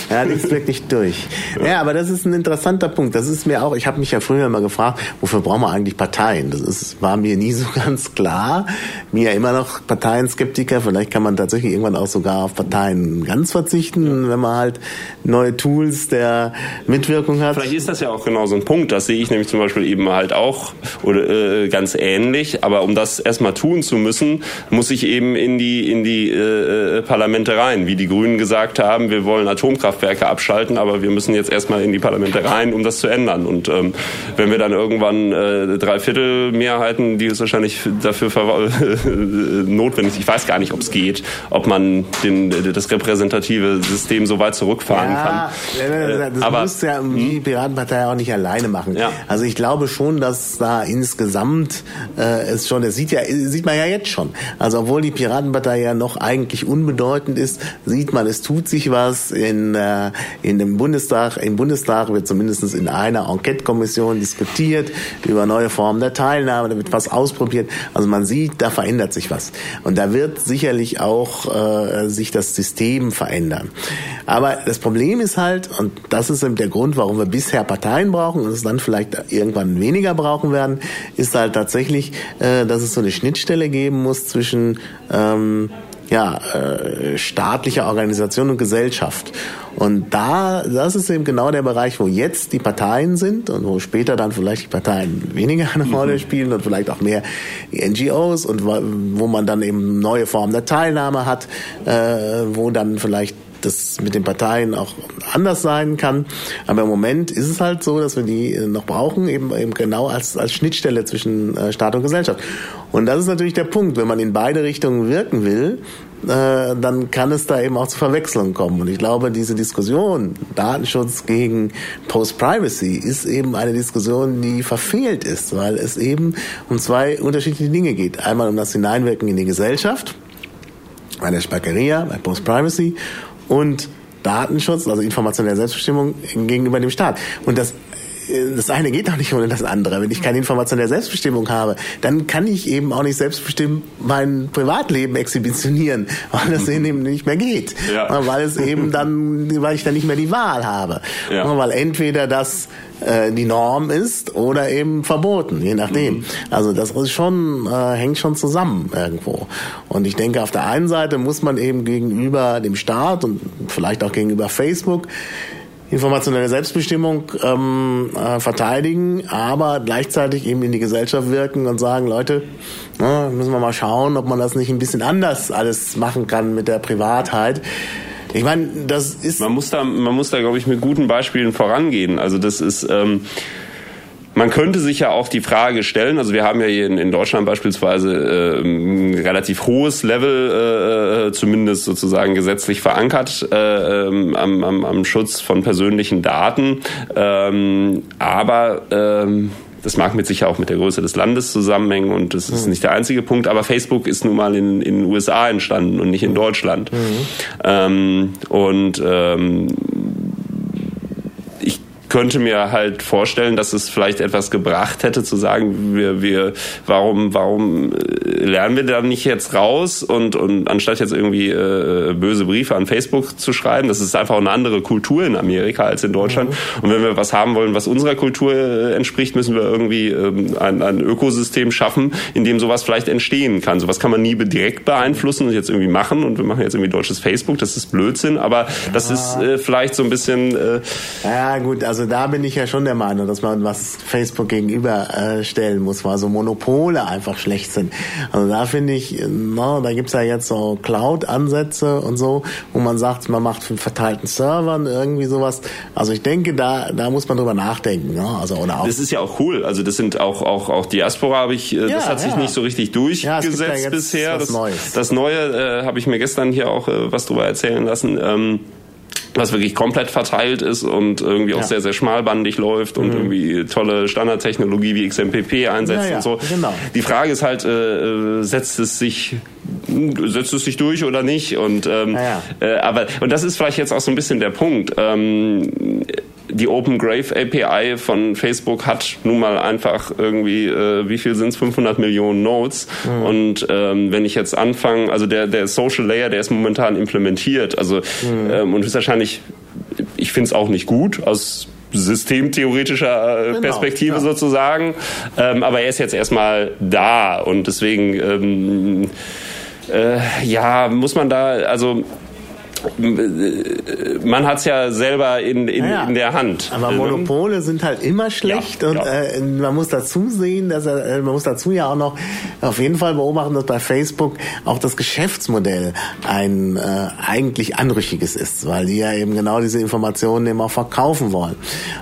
Ja, ist wirklich durch. Ja, aber das ist ein interessanter Punkt. Das ist mir auch, ich habe mich ja früher mal gefragt, wofür brauchen wir eigentlich Parteien? Das ist, war mir nie so ganz klar. Mir ja immer noch Parteienskeptiker. Vielleicht kann man tatsächlich irgendwann auch sogar auf Parteien ganz verzichten, wenn man halt neue Tools der Mitwirkung hat. Vielleicht ist das ja auch genau so ein Punkt. Das sehe ich nämlich zum Beispiel eben halt auch oder äh, ganz ähnlich. Aber um das erstmal tun zu müssen, muss ich eben in die in die äh, äh, Parlamente rein. Wie die Grünen gesagt haben, wir wollen Atomkraftwerke abschalten, aber wir müssen jetzt erstmal in die Parlamente rein, um das zu ändern. Und ähm, wenn wir dann irgendwann äh, Dreiviertelmehrheiten, die ist wahrscheinlich dafür notwendig. Ich weiß gar nicht, ob es geht, ob man den, das repräsentative System so weit zurückfahren ja, kann. Das aber, muss ja die hm? Piratenpartei auch nicht alleine machen. Ja. Also ich glaube schon, dass da insgesamt äh, es schon, das sieht ja, sieht man ja jetzt schon. Also obwohl die Piratenpartei ja noch eigentlich unbedeutend ist, sieht man, es tut sich was in, äh, in dem Bundestag. Im Bundestag wird zumindest in einer Enquete-Kommission diskutiert über neue Formen der Teilnahme, da wird was ausprobiert. Also man sieht, da verändert sich was. Und da wird sicherlich auch äh, sich das System verändern. Aber das Problem ist halt, und das ist eben der Grund, warum wir bisher Parteien brauchen und es dann vielleicht irgendwann weniger brauchen werden, ist halt tatsächlich, äh, dass es so eine Schnittstelle geben muss zwischen ähm, ja, äh, staatlicher Organisation und Gesellschaft. Und da, das ist eben genau der Bereich, wo jetzt die Parteien sind und wo später dann vielleicht die Parteien weniger eine Rolle mhm. spielen und vielleicht auch mehr die NGOs und wo man dann eben neue Formen der Teilnahme hat, äh, wo dann vielleicht das mit den Parteien auch anders sein kann. Aber im Moment ist es halt so, dass wir die äh, noch brauchen, eben, eben genau als, als Schnittstelle zwischen äh, Staat und Gesellschaft. Und das ist natürlich der Punkt. Wenn man in beide Richtungen wirken will, äh, dann kann es da eben auch zu Verwechslungen kommen. Und ich glaube, diese Diskussion Datenschutz gegen Post-Privacy ist eben eine Diskussion, die verfehlt ist, weil es eben um zwei unterschiedliche Dinge geht. Einmal um das Hineinwirken in die Gesellschaft, bei der Spackeria, bei Post-Privacy und Datenschutz, also informationelle Selbstbestimmung gegenüber dem Staat. Und das das eine geht auch nicht ohne das andere. Wenn ich keine Information der Selbstbestimmung habe, dann kann ich eben auch nicht selbstbestimmt mein Privatleben exhibitionieren, weil das eben nicht mehr geht. Ja. Weil es eben dann, weil ich dann nicht mehr die Wahl habe. Ja. Weil entweder das äh, die Norm ist oder eben verboten, je nachdem. Mhm. Also das ist schon, äh, hängt schon zusammen irgendwo. Und ich denke, auf der einen Seite muss man eben gegenüber dem Staat und vielleicht auch gegenüber Facebook informationelle Selbstbestimmung ähm, äh, verteidigen, aber gleichzeitig eben in die Gesellschaft wirken und sagen, Leute, na, müssen wir mal schauen, ob man das nicht ein bisschen anders alles machen kann mit der Privatheit. Ich meine, das ist. Man muss da, man muss da, glaube ich, mit guten Beispielen vorangehen. Also das ist. Ähm man könnte sich ja auch die Frage stellen, also wir haben ja hier in, Deutschland beispielsweise äh, ein relativ hohes Level, äh, äh, zumindest sozusagen gesetzlich verankert, äh, ähm, am, am, am Schutz von persönlichen Daten. Ähm, aber ähm, das mag mit sicher auch mit der Größe des Landes zusammenhängen und das ist mhm. nicht der einzige Punkt. Aber Facebook ist nun mal in, in den USA entstanden und nicht in mhm. Deutschland. Mhm. Ähm, und ähm, könnte mir halt vorstellen, dass es vielleicht etwas gebracht hätte zu sagen, wir, wir, warum, warum äh, lernen wir da nicht jetzt raus und, und anstatt jetzt irgendwie äh, böse Briefe an Facebook zu schreiben, das ist einfach eine andere Kultur in Amerika als in Deutschland. Mhm. Und wenn wir was haben wollen, was unserer Kultur äh, entspricht, müssen wir irgendwie ähm, ein, ein Ökosystem schaffen, in dem sowas vielleicht entstehen kann. Sowas kann man nie direkt beeinflussen und jetzt irgendwie machen und wir machen jetzt irgendwie deutsches Facebook, das ist Blödsinn, aber das ist äh, vielleicht so ein bisschen. Äh, ja gut, also also da bin ich ja schon der Meinung, dass man was Facebook gegenüberstellen äh, muss, weil so Monopole einfach schlecht sind. Also da finde ich, no, da gibt's ja jetzt so Cloud-Ansätze und so, wo man sagt, man macht von verteilten Servern irgendwie sowas. Also ich denke, da, da muss man drüber nachdenken. Ne? Also, oder auch das ist ja auch cool. Also das sind auch, auch, auch Diaspora habe ich, äh, ja, das hat sich nicht so richtig durchgesetzt ja, bisher. Das, das, Neue äh, habe ich mir gestern hier auch äh, was drüber erzählen lassen. Ähm, was wirklich komplett verteilt ist und irgendwie auch ja. sehr, sehr schmalbandig läuft und mhm. irgendwie tolle Standardtechnologie wie XMPP einsetzt ja, ja, und so. Genau. Die Frage ist halt, äh, setzt es sich setzt es sich durch oder nicht und ähm, äh, aber und das ist vielleicht jetzt auch so ein bisschen der Punkt ähm, die Open Grave API von Facebook hat nun mal einfach irgendwie, äh, wie viel sind es, 500 Millionen Nodes. Mhm. Und ähm, wenn ich jetzt anfange, also der, der Social Layer, der ist momentan implementiert. Also mhm. ähm, und wahrscheinlich, ich finde es auch nicht gut aus systemtheoretischer äh, genau, Perspektive ja. sozusagen. Ähm, aber er ist jetzt erstmal da und deswegen ähm, äh, ja, muss man da, also man hat es ja selber in, in, ja, in, der Hand. Aber ähm, Monopole sind halt immer schlecht ja, und ja. Äh, man muss dazu sehen, dass er, äh, man muss dazu ja auch noch auf jeden Fall beobachten, dass bei Facebook auch das Geschäftsmodell ein äh, eigentlich anrüchiges ist, weil die ja eben genau diese Informationen eben auch verkaufen wollen.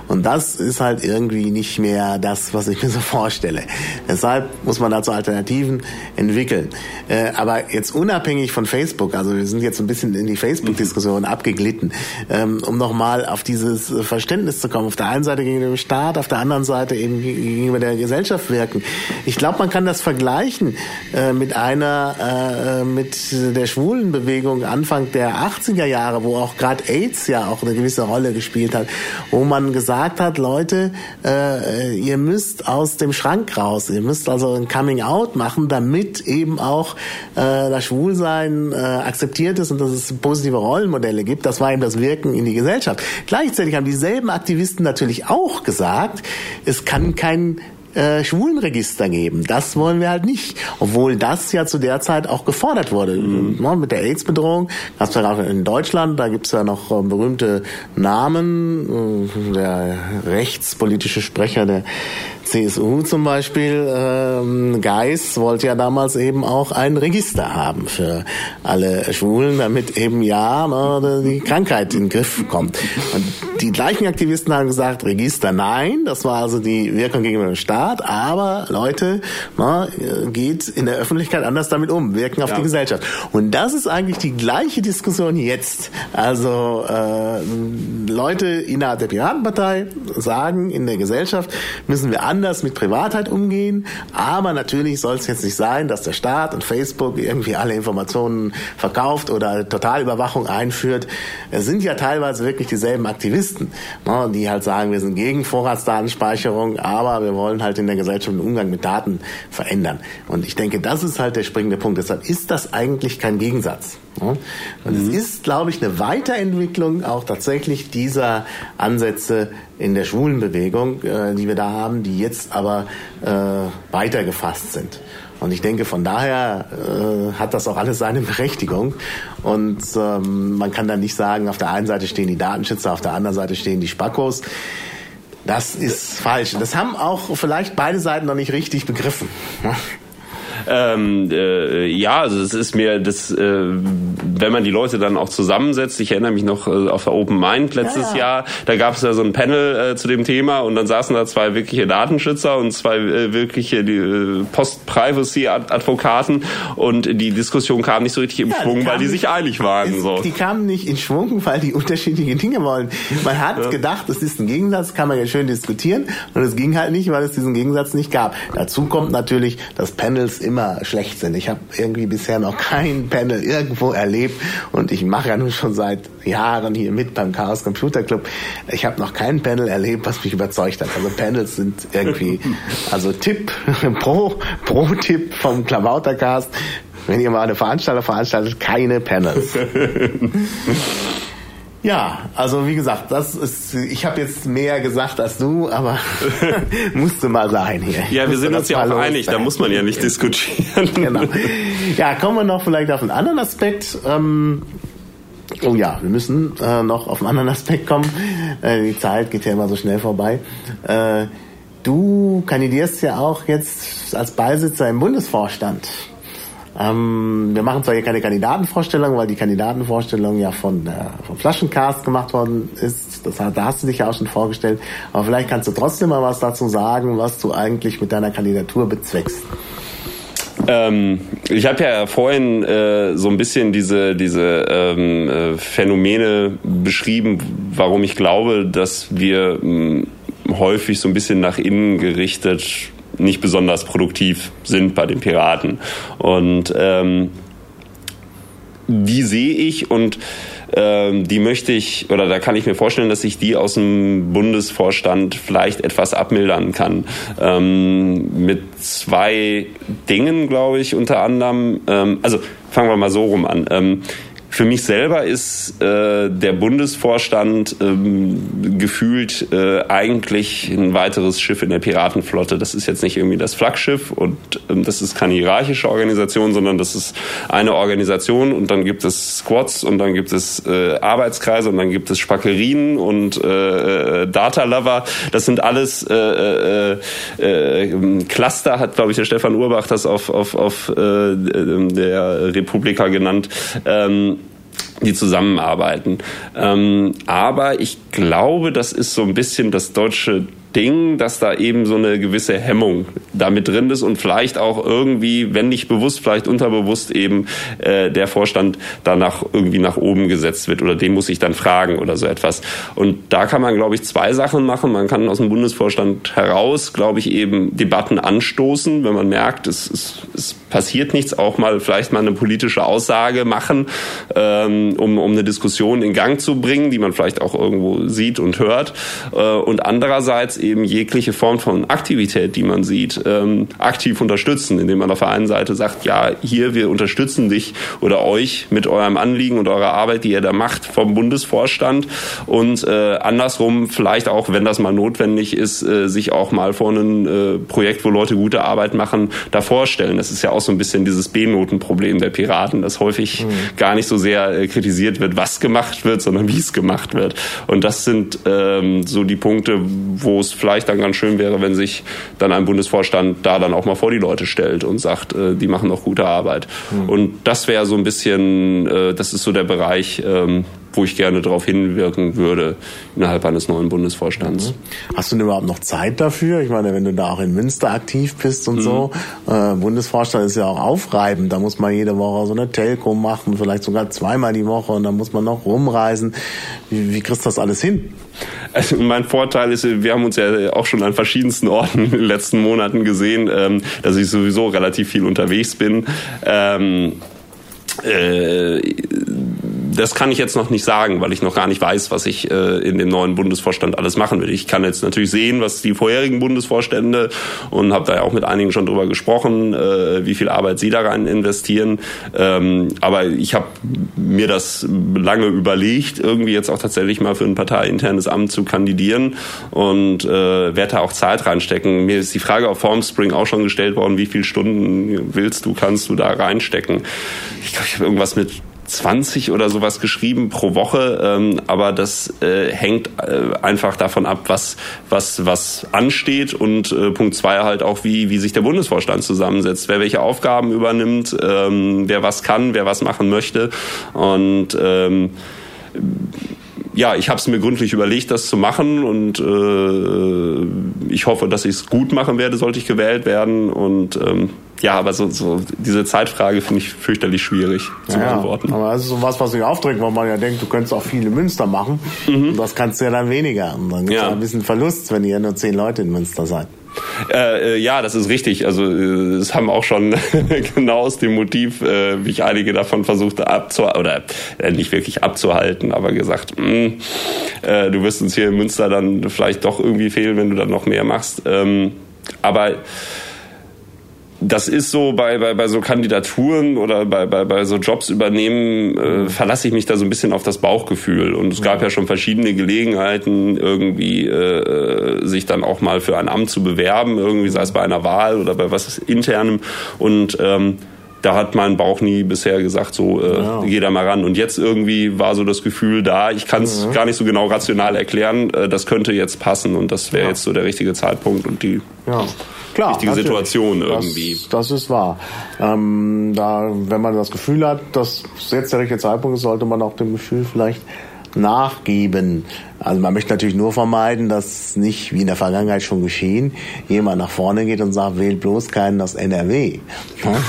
Und das ist halt irgendwie nicht mehr das, was ich mir so vorstelle. Deshalb muss man dazu Alternativen entwickeln. Äh, aber jetzt unabhängig von Facebook, also wir sind jetzt ein bisschen in die Facebook Diskussion abgeglitten, ähm, um nochmal auf dieses Verständnis zu kommen. Auf der einen Seite gegenüber dem Staat, auf der anderen Seite eben gegenüber der Gesellschaft wirken. Ich glaube, man kann das vergleichen äh, mit einer, äh, mit der Schwulenbewegung Anfang der 80er Jahre, wo auch gerade AIDS ja auch eine gewisse Rolle gespielt hat, wo man gesagt hat, Leute, äh, ihr müsst aus dem Schrank raus, ihr müsst also ein Coming Out machen, damit eben auch äh, das Schwulsein äh, akzeptiert ist und dass es positive Rollenmodelle gibt. Das war eben das Wirken in die Gesellschaft. Gleichzeitig haben dieselben Aktivisten natürlich auch gesagt, es kann kein äh, Schwulenregister geben. Das wollen wir halt nicht. Obwohl das ja zu der Zeit auch gefordert wurde. Mhm. Ja, mit der AIDS-Bedrohung gab es ja auch in Deutschland, da gibt es ja noch äh, berühmte Namen. Äh, der rechtspolitische Sprecher der CSU zum Beispiel, ähm, Geis wollte ja damals eben auch ein Register haben für alle Schwulen, damit eben ja ne, die Krankheit in den Griff kommt. Und die gleichen Aktivisten haben gesagt, Register nein, das war also die Wirkung gegenüber dem Staat, aber Leute, ne, geht in der Öffentlichkeit anders damit um, wirken auf ja. die Gesellschaft. Und das ist eigentlich die gleiche Diskussion jetzt. Also äh, Leute innerhalb der Piratenpartei sagen, in der Gesellschaft müssen wir anders mit Privatheit umgehen, aber natürlich soll es jetzt nicht sein, dass der Staat und Facebook irgendwie alle Informationen verkauft oder Totalüberwachung einführt. Es sind ja teilweise wirklich dieselben Aktivisten, ne, die halt sagen, wir sind gegen Vorratsdatenspeicherung, aber wir wollen halt in der Gesellschaft den Umgang mit Daten verändern. Und ich denke, das ist halt der springende Punkt. Deshalb ist das eigentlich kein Gegensatz. Und mhm. es ist, glaube ich, eine Weiterentwicklung auch tatsächlich dieser Ansätze in der Schwulenbewegung, äh, die wir da haben, die jetzt aber äh, weiter gefasst sind. Und ich denke, von daher äh, hat das auch alles seine Berechtigung. Und ähm, man kann dann nicht sagen, auf der einen Seite stehen die Datenschützer, auf der anderen Seite stehen die Spackos. Das ist falsch. Das haben auch vielleicht beide Seiten noch nicht richtig begriffen. Ähm, äh, ja, also es ist mir das, äh, wenn man die Leute dann auch zusammensetzt. Ich erinnere mich noch äh, auf der Open Mind letztes ja, ja. Jahr. Da gab es ja so ein Panel äh, zu dem Thema und dann saßen da zwei wirkliche Datenschützer und zwei äh, wirkliche die, äh, Post-Privacy-Advokaten und die Diskussion kam nicht so richtig im ja, Schwung, weil die sich einig waren. so. Die kamen nicht in Schwung, weil die unterschiedliche Dinge wollen. Man hat gedacht, es ist ein Gegensatz, kann man ja schön diskutieren und es ging halt nicht, weil es diesen Gegensatz nicht gab. Dazu kommt natürlich, dass Panels immer immer schlecht sind. Ich habe irgendwie bisher noch kein Panel irgendwo erlebt und ich mache ja nun schon seit Jahren hier mit beim Chaos Computer Club. Ich habe noch kein Panel erlebt, was mich überzeugt hat. Also Panels sind irgendwie, also Tipp, pro, pro Tipp vom Klavautercast, wenn ihr mal eine Veranstaltung veranstaltet, keine Panels. Ja, also wie gesagt, das ist, ich habe jetzt mehr gesagt als du, aber musste mal sein hier. Ja, wir sind uns ja auch einig, da muss man ja nicht diskutieren. genau. Ja, kommen wir noch vielleicht auf einen anderen Aspekt. Ähm, oh ja, wir müssen äh, noch auf einen anderen Aspekt kommen. Äh, die Zeit geht ja immer so schnell vorbei. Äh, du kandidierst ja auch jetzt als Beisitzer im Bundesvorstand. Ähm, wir machen zwar hier keine Kandidatenvorstellung, weil die Kandidatenvorstellung ja von der, vom Flaschencast gemacht worden ist. Das, da hast du dich ja auch schon vorgestellt. Aber vielleicht kannst du trotzdem mal was dazu sagen, was du eigentlich mit deiner Kandidatur bezweckst. Ähm, ich habe ja vorhin äh, so ein bisschen diese, diese ähm, äh, Phänomene beschrieben, warum ich glaube, dass wir mh, häufig so ein bisschen nach innen gerichtet nicht besonders produktiv sind bei den Piraten. Und ähm, die sehe ich und ähm, die möchte ich, oder da kann ich mir vorstellen, dass ich die aus dem Bundesvorstand vielleicht etwas abmildern kann. Ähm, mit zwei Dingen, glaube ich, unter anderem. Ähm, also fangen wir mal so rum an. Ähm, für mich selber ist äh, der Bundesvorstand ähm, gefühlt äh, eigentlich ein weiteres Schiff in der Piratenflotte. Das ist jetzt nicht irgendwie das Flaggschiff und ähm, das ist keine hierarchische Organisation, sondern das ist eine Organisation und dann gibt es Squads und dann gibt es äh, Arbeitskreise und dann gibt es Spackerien und äh, äh, Data Lover. Das sind alles äh, äh, äh, Cluster, hat glaube ich der Stefan Urbach das auf, auf, auf äh, der Republika genannt. Ähm, die zusammenarbeiten. Ähm, aber ich glaube, das ist so ein bisschen das deutsche Ding, dass da eben so eine gewisse Hemmung damit drin ist und vielleicht auch irgendwie, wenn nicht bewusst, vielleicht unterbewusst eben äh, der Vorstand danach irgendwie nach oben gesetzt wird oder den muss ich dann fragen oder so etwas. Und da kann man, glaube ich, zwei Sachen machen. Man kann aus dem Bundesvorstand heraus, glaube ich, eben Debatten anstoßen, wenn man merkt, es, es, es passiert nichts, auch mal vielleicht mal eine politische Aussage machen, ähm, um, um eine Diskussion in Gang zu bringen, die man vielleicht auch irgendwo sieht und hört. Äh, und andererseits eben jegliche Form von Aktivität, die man sieht, ähm, aktiv unterstützen, indem man auf der einen Seite sagt, ja, hier, wir unterstützen dich oder euch mit eurem Anliegen und eurer Arbeit, die ihr da macht vom Bundesvorstand und äh, andersrum vielleicht auch, wenn das mal notwendig ist, äh, sich auch mal vor einem äh, Projekt, wo Leute gute Arbeit machen, da vorstellen. Das ist ja auch so ein bisschen dieses B-Noten-Problem der Piraten, dass häufig mhm. gar nicht so sehr äh, kritisiert wird, was gemacht wird, sondern wie es gemacht wird. Und das sind ähm, so die Punkte, wo es vielleicht dann ganz schön wäre, wenn sich dann ein Bundesvorstand da dann auch mal vor die Leute stellt und sagt, äh, die machen doch gute Arbeit. Mhm. Und das wäre so ein bisschen, äh, das ist so der Bereich, ähm, wo ich gerne darauf hinwirken würde innerhalb eines neuen Bundesvorstands. Mhm. Hast du denn überhaupt noch Zeit dafür? Ich meine, wenn du da auch in Münster aktiv bist und mhm. so, äh, Bundesvorstand ist ja auch aufreibend. Da muss man jede Woche so eine Telco machen, vielleicht sogar zweimal die Woche und dann muss man noch rumreisen. Wie, wie kriegst du das alles hin? Also mein Vorteil ist, wir haben uns ja auch schon an verschiedensten Orten in den letzten Monaten gesehen, ähm, dass ich sowieso relativ viel unterwegs bin. Ähm, äh, das kann ich jetzt noch nicht sagen, weil ich noch gar nicht weiß, was ich äh, in dem neuen Bundesvorstand alles machen will. Ich kann jetzt natürlich sehen, was die vorherigen Bundesvorstände und habe da ja auch mit einigen schon drüber gesprochen, äh, wie viel Arbeit sie da rein investieren. Ähm, aber ich habe mir das lange überlegt, irgendwie jetzt auch tatsächlich mal für ein parteiinternes Amt zu kandidieren und äh, werde da auch Zeit reinstecken. Mir ist die Frage auf Formspring auch schon gestellt worden, wie viele Stunden willst du, kannst du da reinstecken? Ich glaube, ich habe irgendwas mit 20 oder sowas geschrieben pro Woche, ähm, aber das äh, hängt äh, einfach davon ab, was was was ansteht und äh, Punkt zwei halt auch wie wie sich der Bundesvorstand zusammensetzt, wer welche Aufgaben übernimmt, ähm, wer was kann, wer was machen möchte. Und ähm, ja, ich habe es mir gründlich überlegt, das zu machen und äh, ich hoffe, dass ich es gut machen werde, sollte ich gewählt werden und ähm, ja, aber so, so diese Zeitfrage finde ich fürchterlich schwierig zu ja, beantworten. Aber das ist so was, was sich aufdrückt, weil man ja denkt, du könntest auch viele Münster machen. Mhm. Und das kannst du ja dann weniger. Und dann gibt es ja. ein bisschen Verlust, wenn ihr ja nur zehn Leute in Münster seid. Äh, äh, ja, das ist richtig. Also äh, es haben auch schon genau aus dem Motiv äh, mich einige davon versucht abzuhalten, oder äh, nicht wirklich abzuhalten, aber gesagt, mh, mm, äh, du wirst uns hier in Münster dann vielleicht doch irgendwie fehlen, wenn du dann noch mehr machst. Ähm, aber das ist so bei, bei, bei so Kandidaturen oder bei, bei, bei so Jobs übernehmen, äh, verlasse ich mich da so ein bisschen auf das Bauchgefühl. Und es gab ja schon verschiedene Gelegenheiten, irgendwie äh, sich dann auch mal für ein Amt zu bewerben, irgendwie sei es bei einer Wahl oder bei was internem. Und ähm, da hat mein Bauch nie bisher gesagt, so äh, ja. geh da mal ran. Und jetzt irgendwie war so das Gefühl da, ich kann es ja. gar nicht so genau rational erklären, äh, das könnte jetzt passen und das wäre ja. jetzt so der richtige Zeitpunkt und die ja. Klar, richtige natürlich. Situation irgendwie. Das, das ist wahr. Ähm, da, wenn man das Gefühl hat, dass jetzt der richtige Zeitpunkt ist, sollte man auch dem Gefühl vielleicht nachgeben. Also man möchte natürlich nur vermeiden, dass nicht, wie in der Vergangenheit schon geschehen, jemand nach vorne geht und sagt, wählt bloß keinen aus NRW.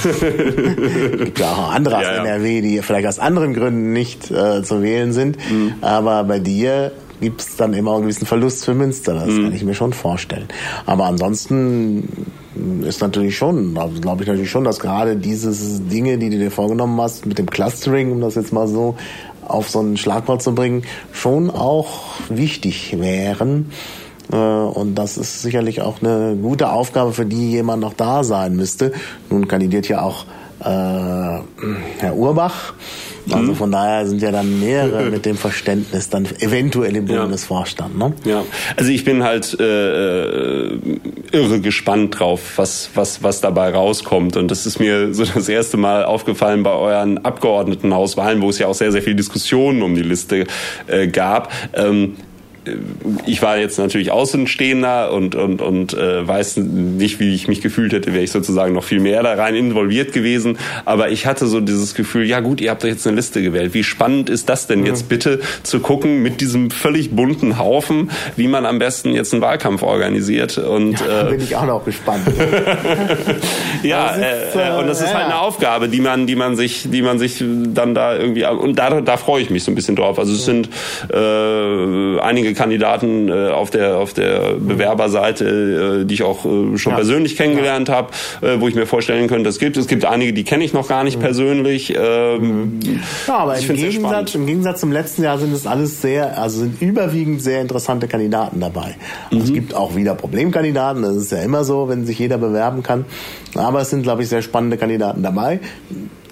Es gibt ja auch andere aus ja, ja. NRW, die vielleicht aus anderen Gründen nicht äh, zu wählen sind. Mhm. Aber bei dir gibt es dann immer einen gewissen Verlust für Münster. Das mhm. kann ich mir schon vorstellen. Aber ansonsten ist natürlich schon, glaube ich natürlich schon, dass gerade diese Dinge, die du dir vorgenommen hast, mit dem Clustering, um das jetzt mal so auf so ein Schlagwort zu bringen, schon auch wichtig wären. Äh, und das ist sicherlich auch eine gute Aufgabe, für die jemand noch da sein müsste. Nun kandidiert ja auch Herr Urbach. Also mhm. von daher sind ja dann mehrere mit dem Verständnis dann eventuell im Bundesvorstand. Ne? Ja, also ich bin halt äh, äh, irre gespannt drauf, was, was, was dabei rauskommt. Und das ist mir so das erste Mal aufgefallen bei euren Abgeordnetenhauswahlen, wo es ja auch sehr, sehr viel Diskussionen um die Liste äh, gab. Ähm, ich war jetzt natürlich Außenstehender und, und, und äh, weiß nicht, wie ich mich gefühlt hätte, wäre ich sozusagen noch viel mehr da rein involviert gewesen. Aber ich hatte so dieses Gefühl, ja gut, ihr habt euch jetzt eine Liste gewählt. Wie spannend ist das denn jetzt bitte zu gucken mit diesem völlig bunten Haufen, wie man am besten jetzt einen Wahlkampf organisiert? Und, ja, da äh, bin ich auch noch gespannt. ja, ist, äh, und das ist halt eine Aufgabe, die man, die man sich, die man sich dann da irgendwie und da, da freue ich mich so ein bisschen drauf. Also es sind äh, einige Kandidaten äh, auf der auf der Bewerberseite, äh, die ich auch äh, schon ja. persönlich kennengelernt ja. habe, äh, wo ich mir vorstellen könnte, es gibt es gibt einige, die kenne ich noch gar nicht mhm. persönlich. Ähm, ja, aber im Gegensatz, im Gegensatz zum letzten Jahr sind es alles sehr, also sind überwiegend sehr interessante Kandidaten dabei. Mhm. Es gibt auch wieder Problemkandidaten, das ist ja immer so, wenn sich jeder bewerben kann. Aber es sind, glaube ich, sehr spannende Kandidaten dabei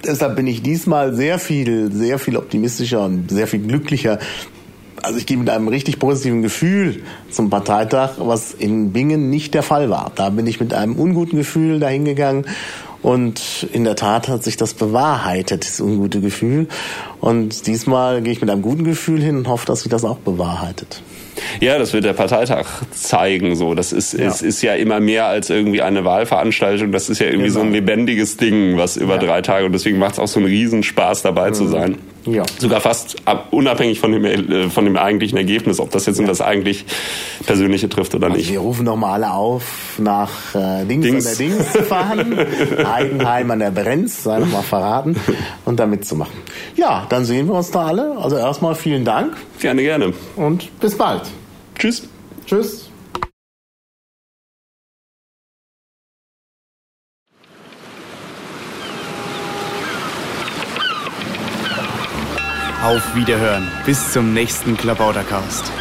deshalb bin ich diesmal sehr viel, sehr viel optimistischer und sehr viel glücklicher, also ich gehe mit einem richtig positiven Gefühl zum Parteitag, was in Bingen nicht der Fall war. Da bin ich mit einem unguten Gefühl dahingegangen und in der Tat hat sich das bewahrheitet, das ungute Gefühl. Und diesmal gehe ich mit einem guten Gefühl hin und hoffe, dass sich das auch bewahrheitet. Ja, das wird der Parteitag zeigen. So, das ist, ja. es ist ja immer mehr als irgendwie eine Wahlveranstaltung. Das ist ja irgendwie genau. so ein genau. lebendiges Ding, was über ja. drei Tage und deswegen macht es auch so einen Riesenspaß dabei mhm. zu sein. Ja. Sogar fast ab, unabhängig von dem, äh, von dem eigentlichen Ergebnis, ob das jetzt ja. in das eigentlich Persönliche trifft oder also nicht. Wir rufen doch mal alle auf, nach äh, Dings, Dings. an der Dings zu fahren, Heidenheim an der Brenz, sei noch mal verraten, und da mitzumachen. Ja, dann sehen wir uns da alle. Also erstmal vielen Dank. Gerne, gerne. Und bis bald. Tschüss. Tschüss. Auf Wiederhören. Bis zum nächsten Klabautercast.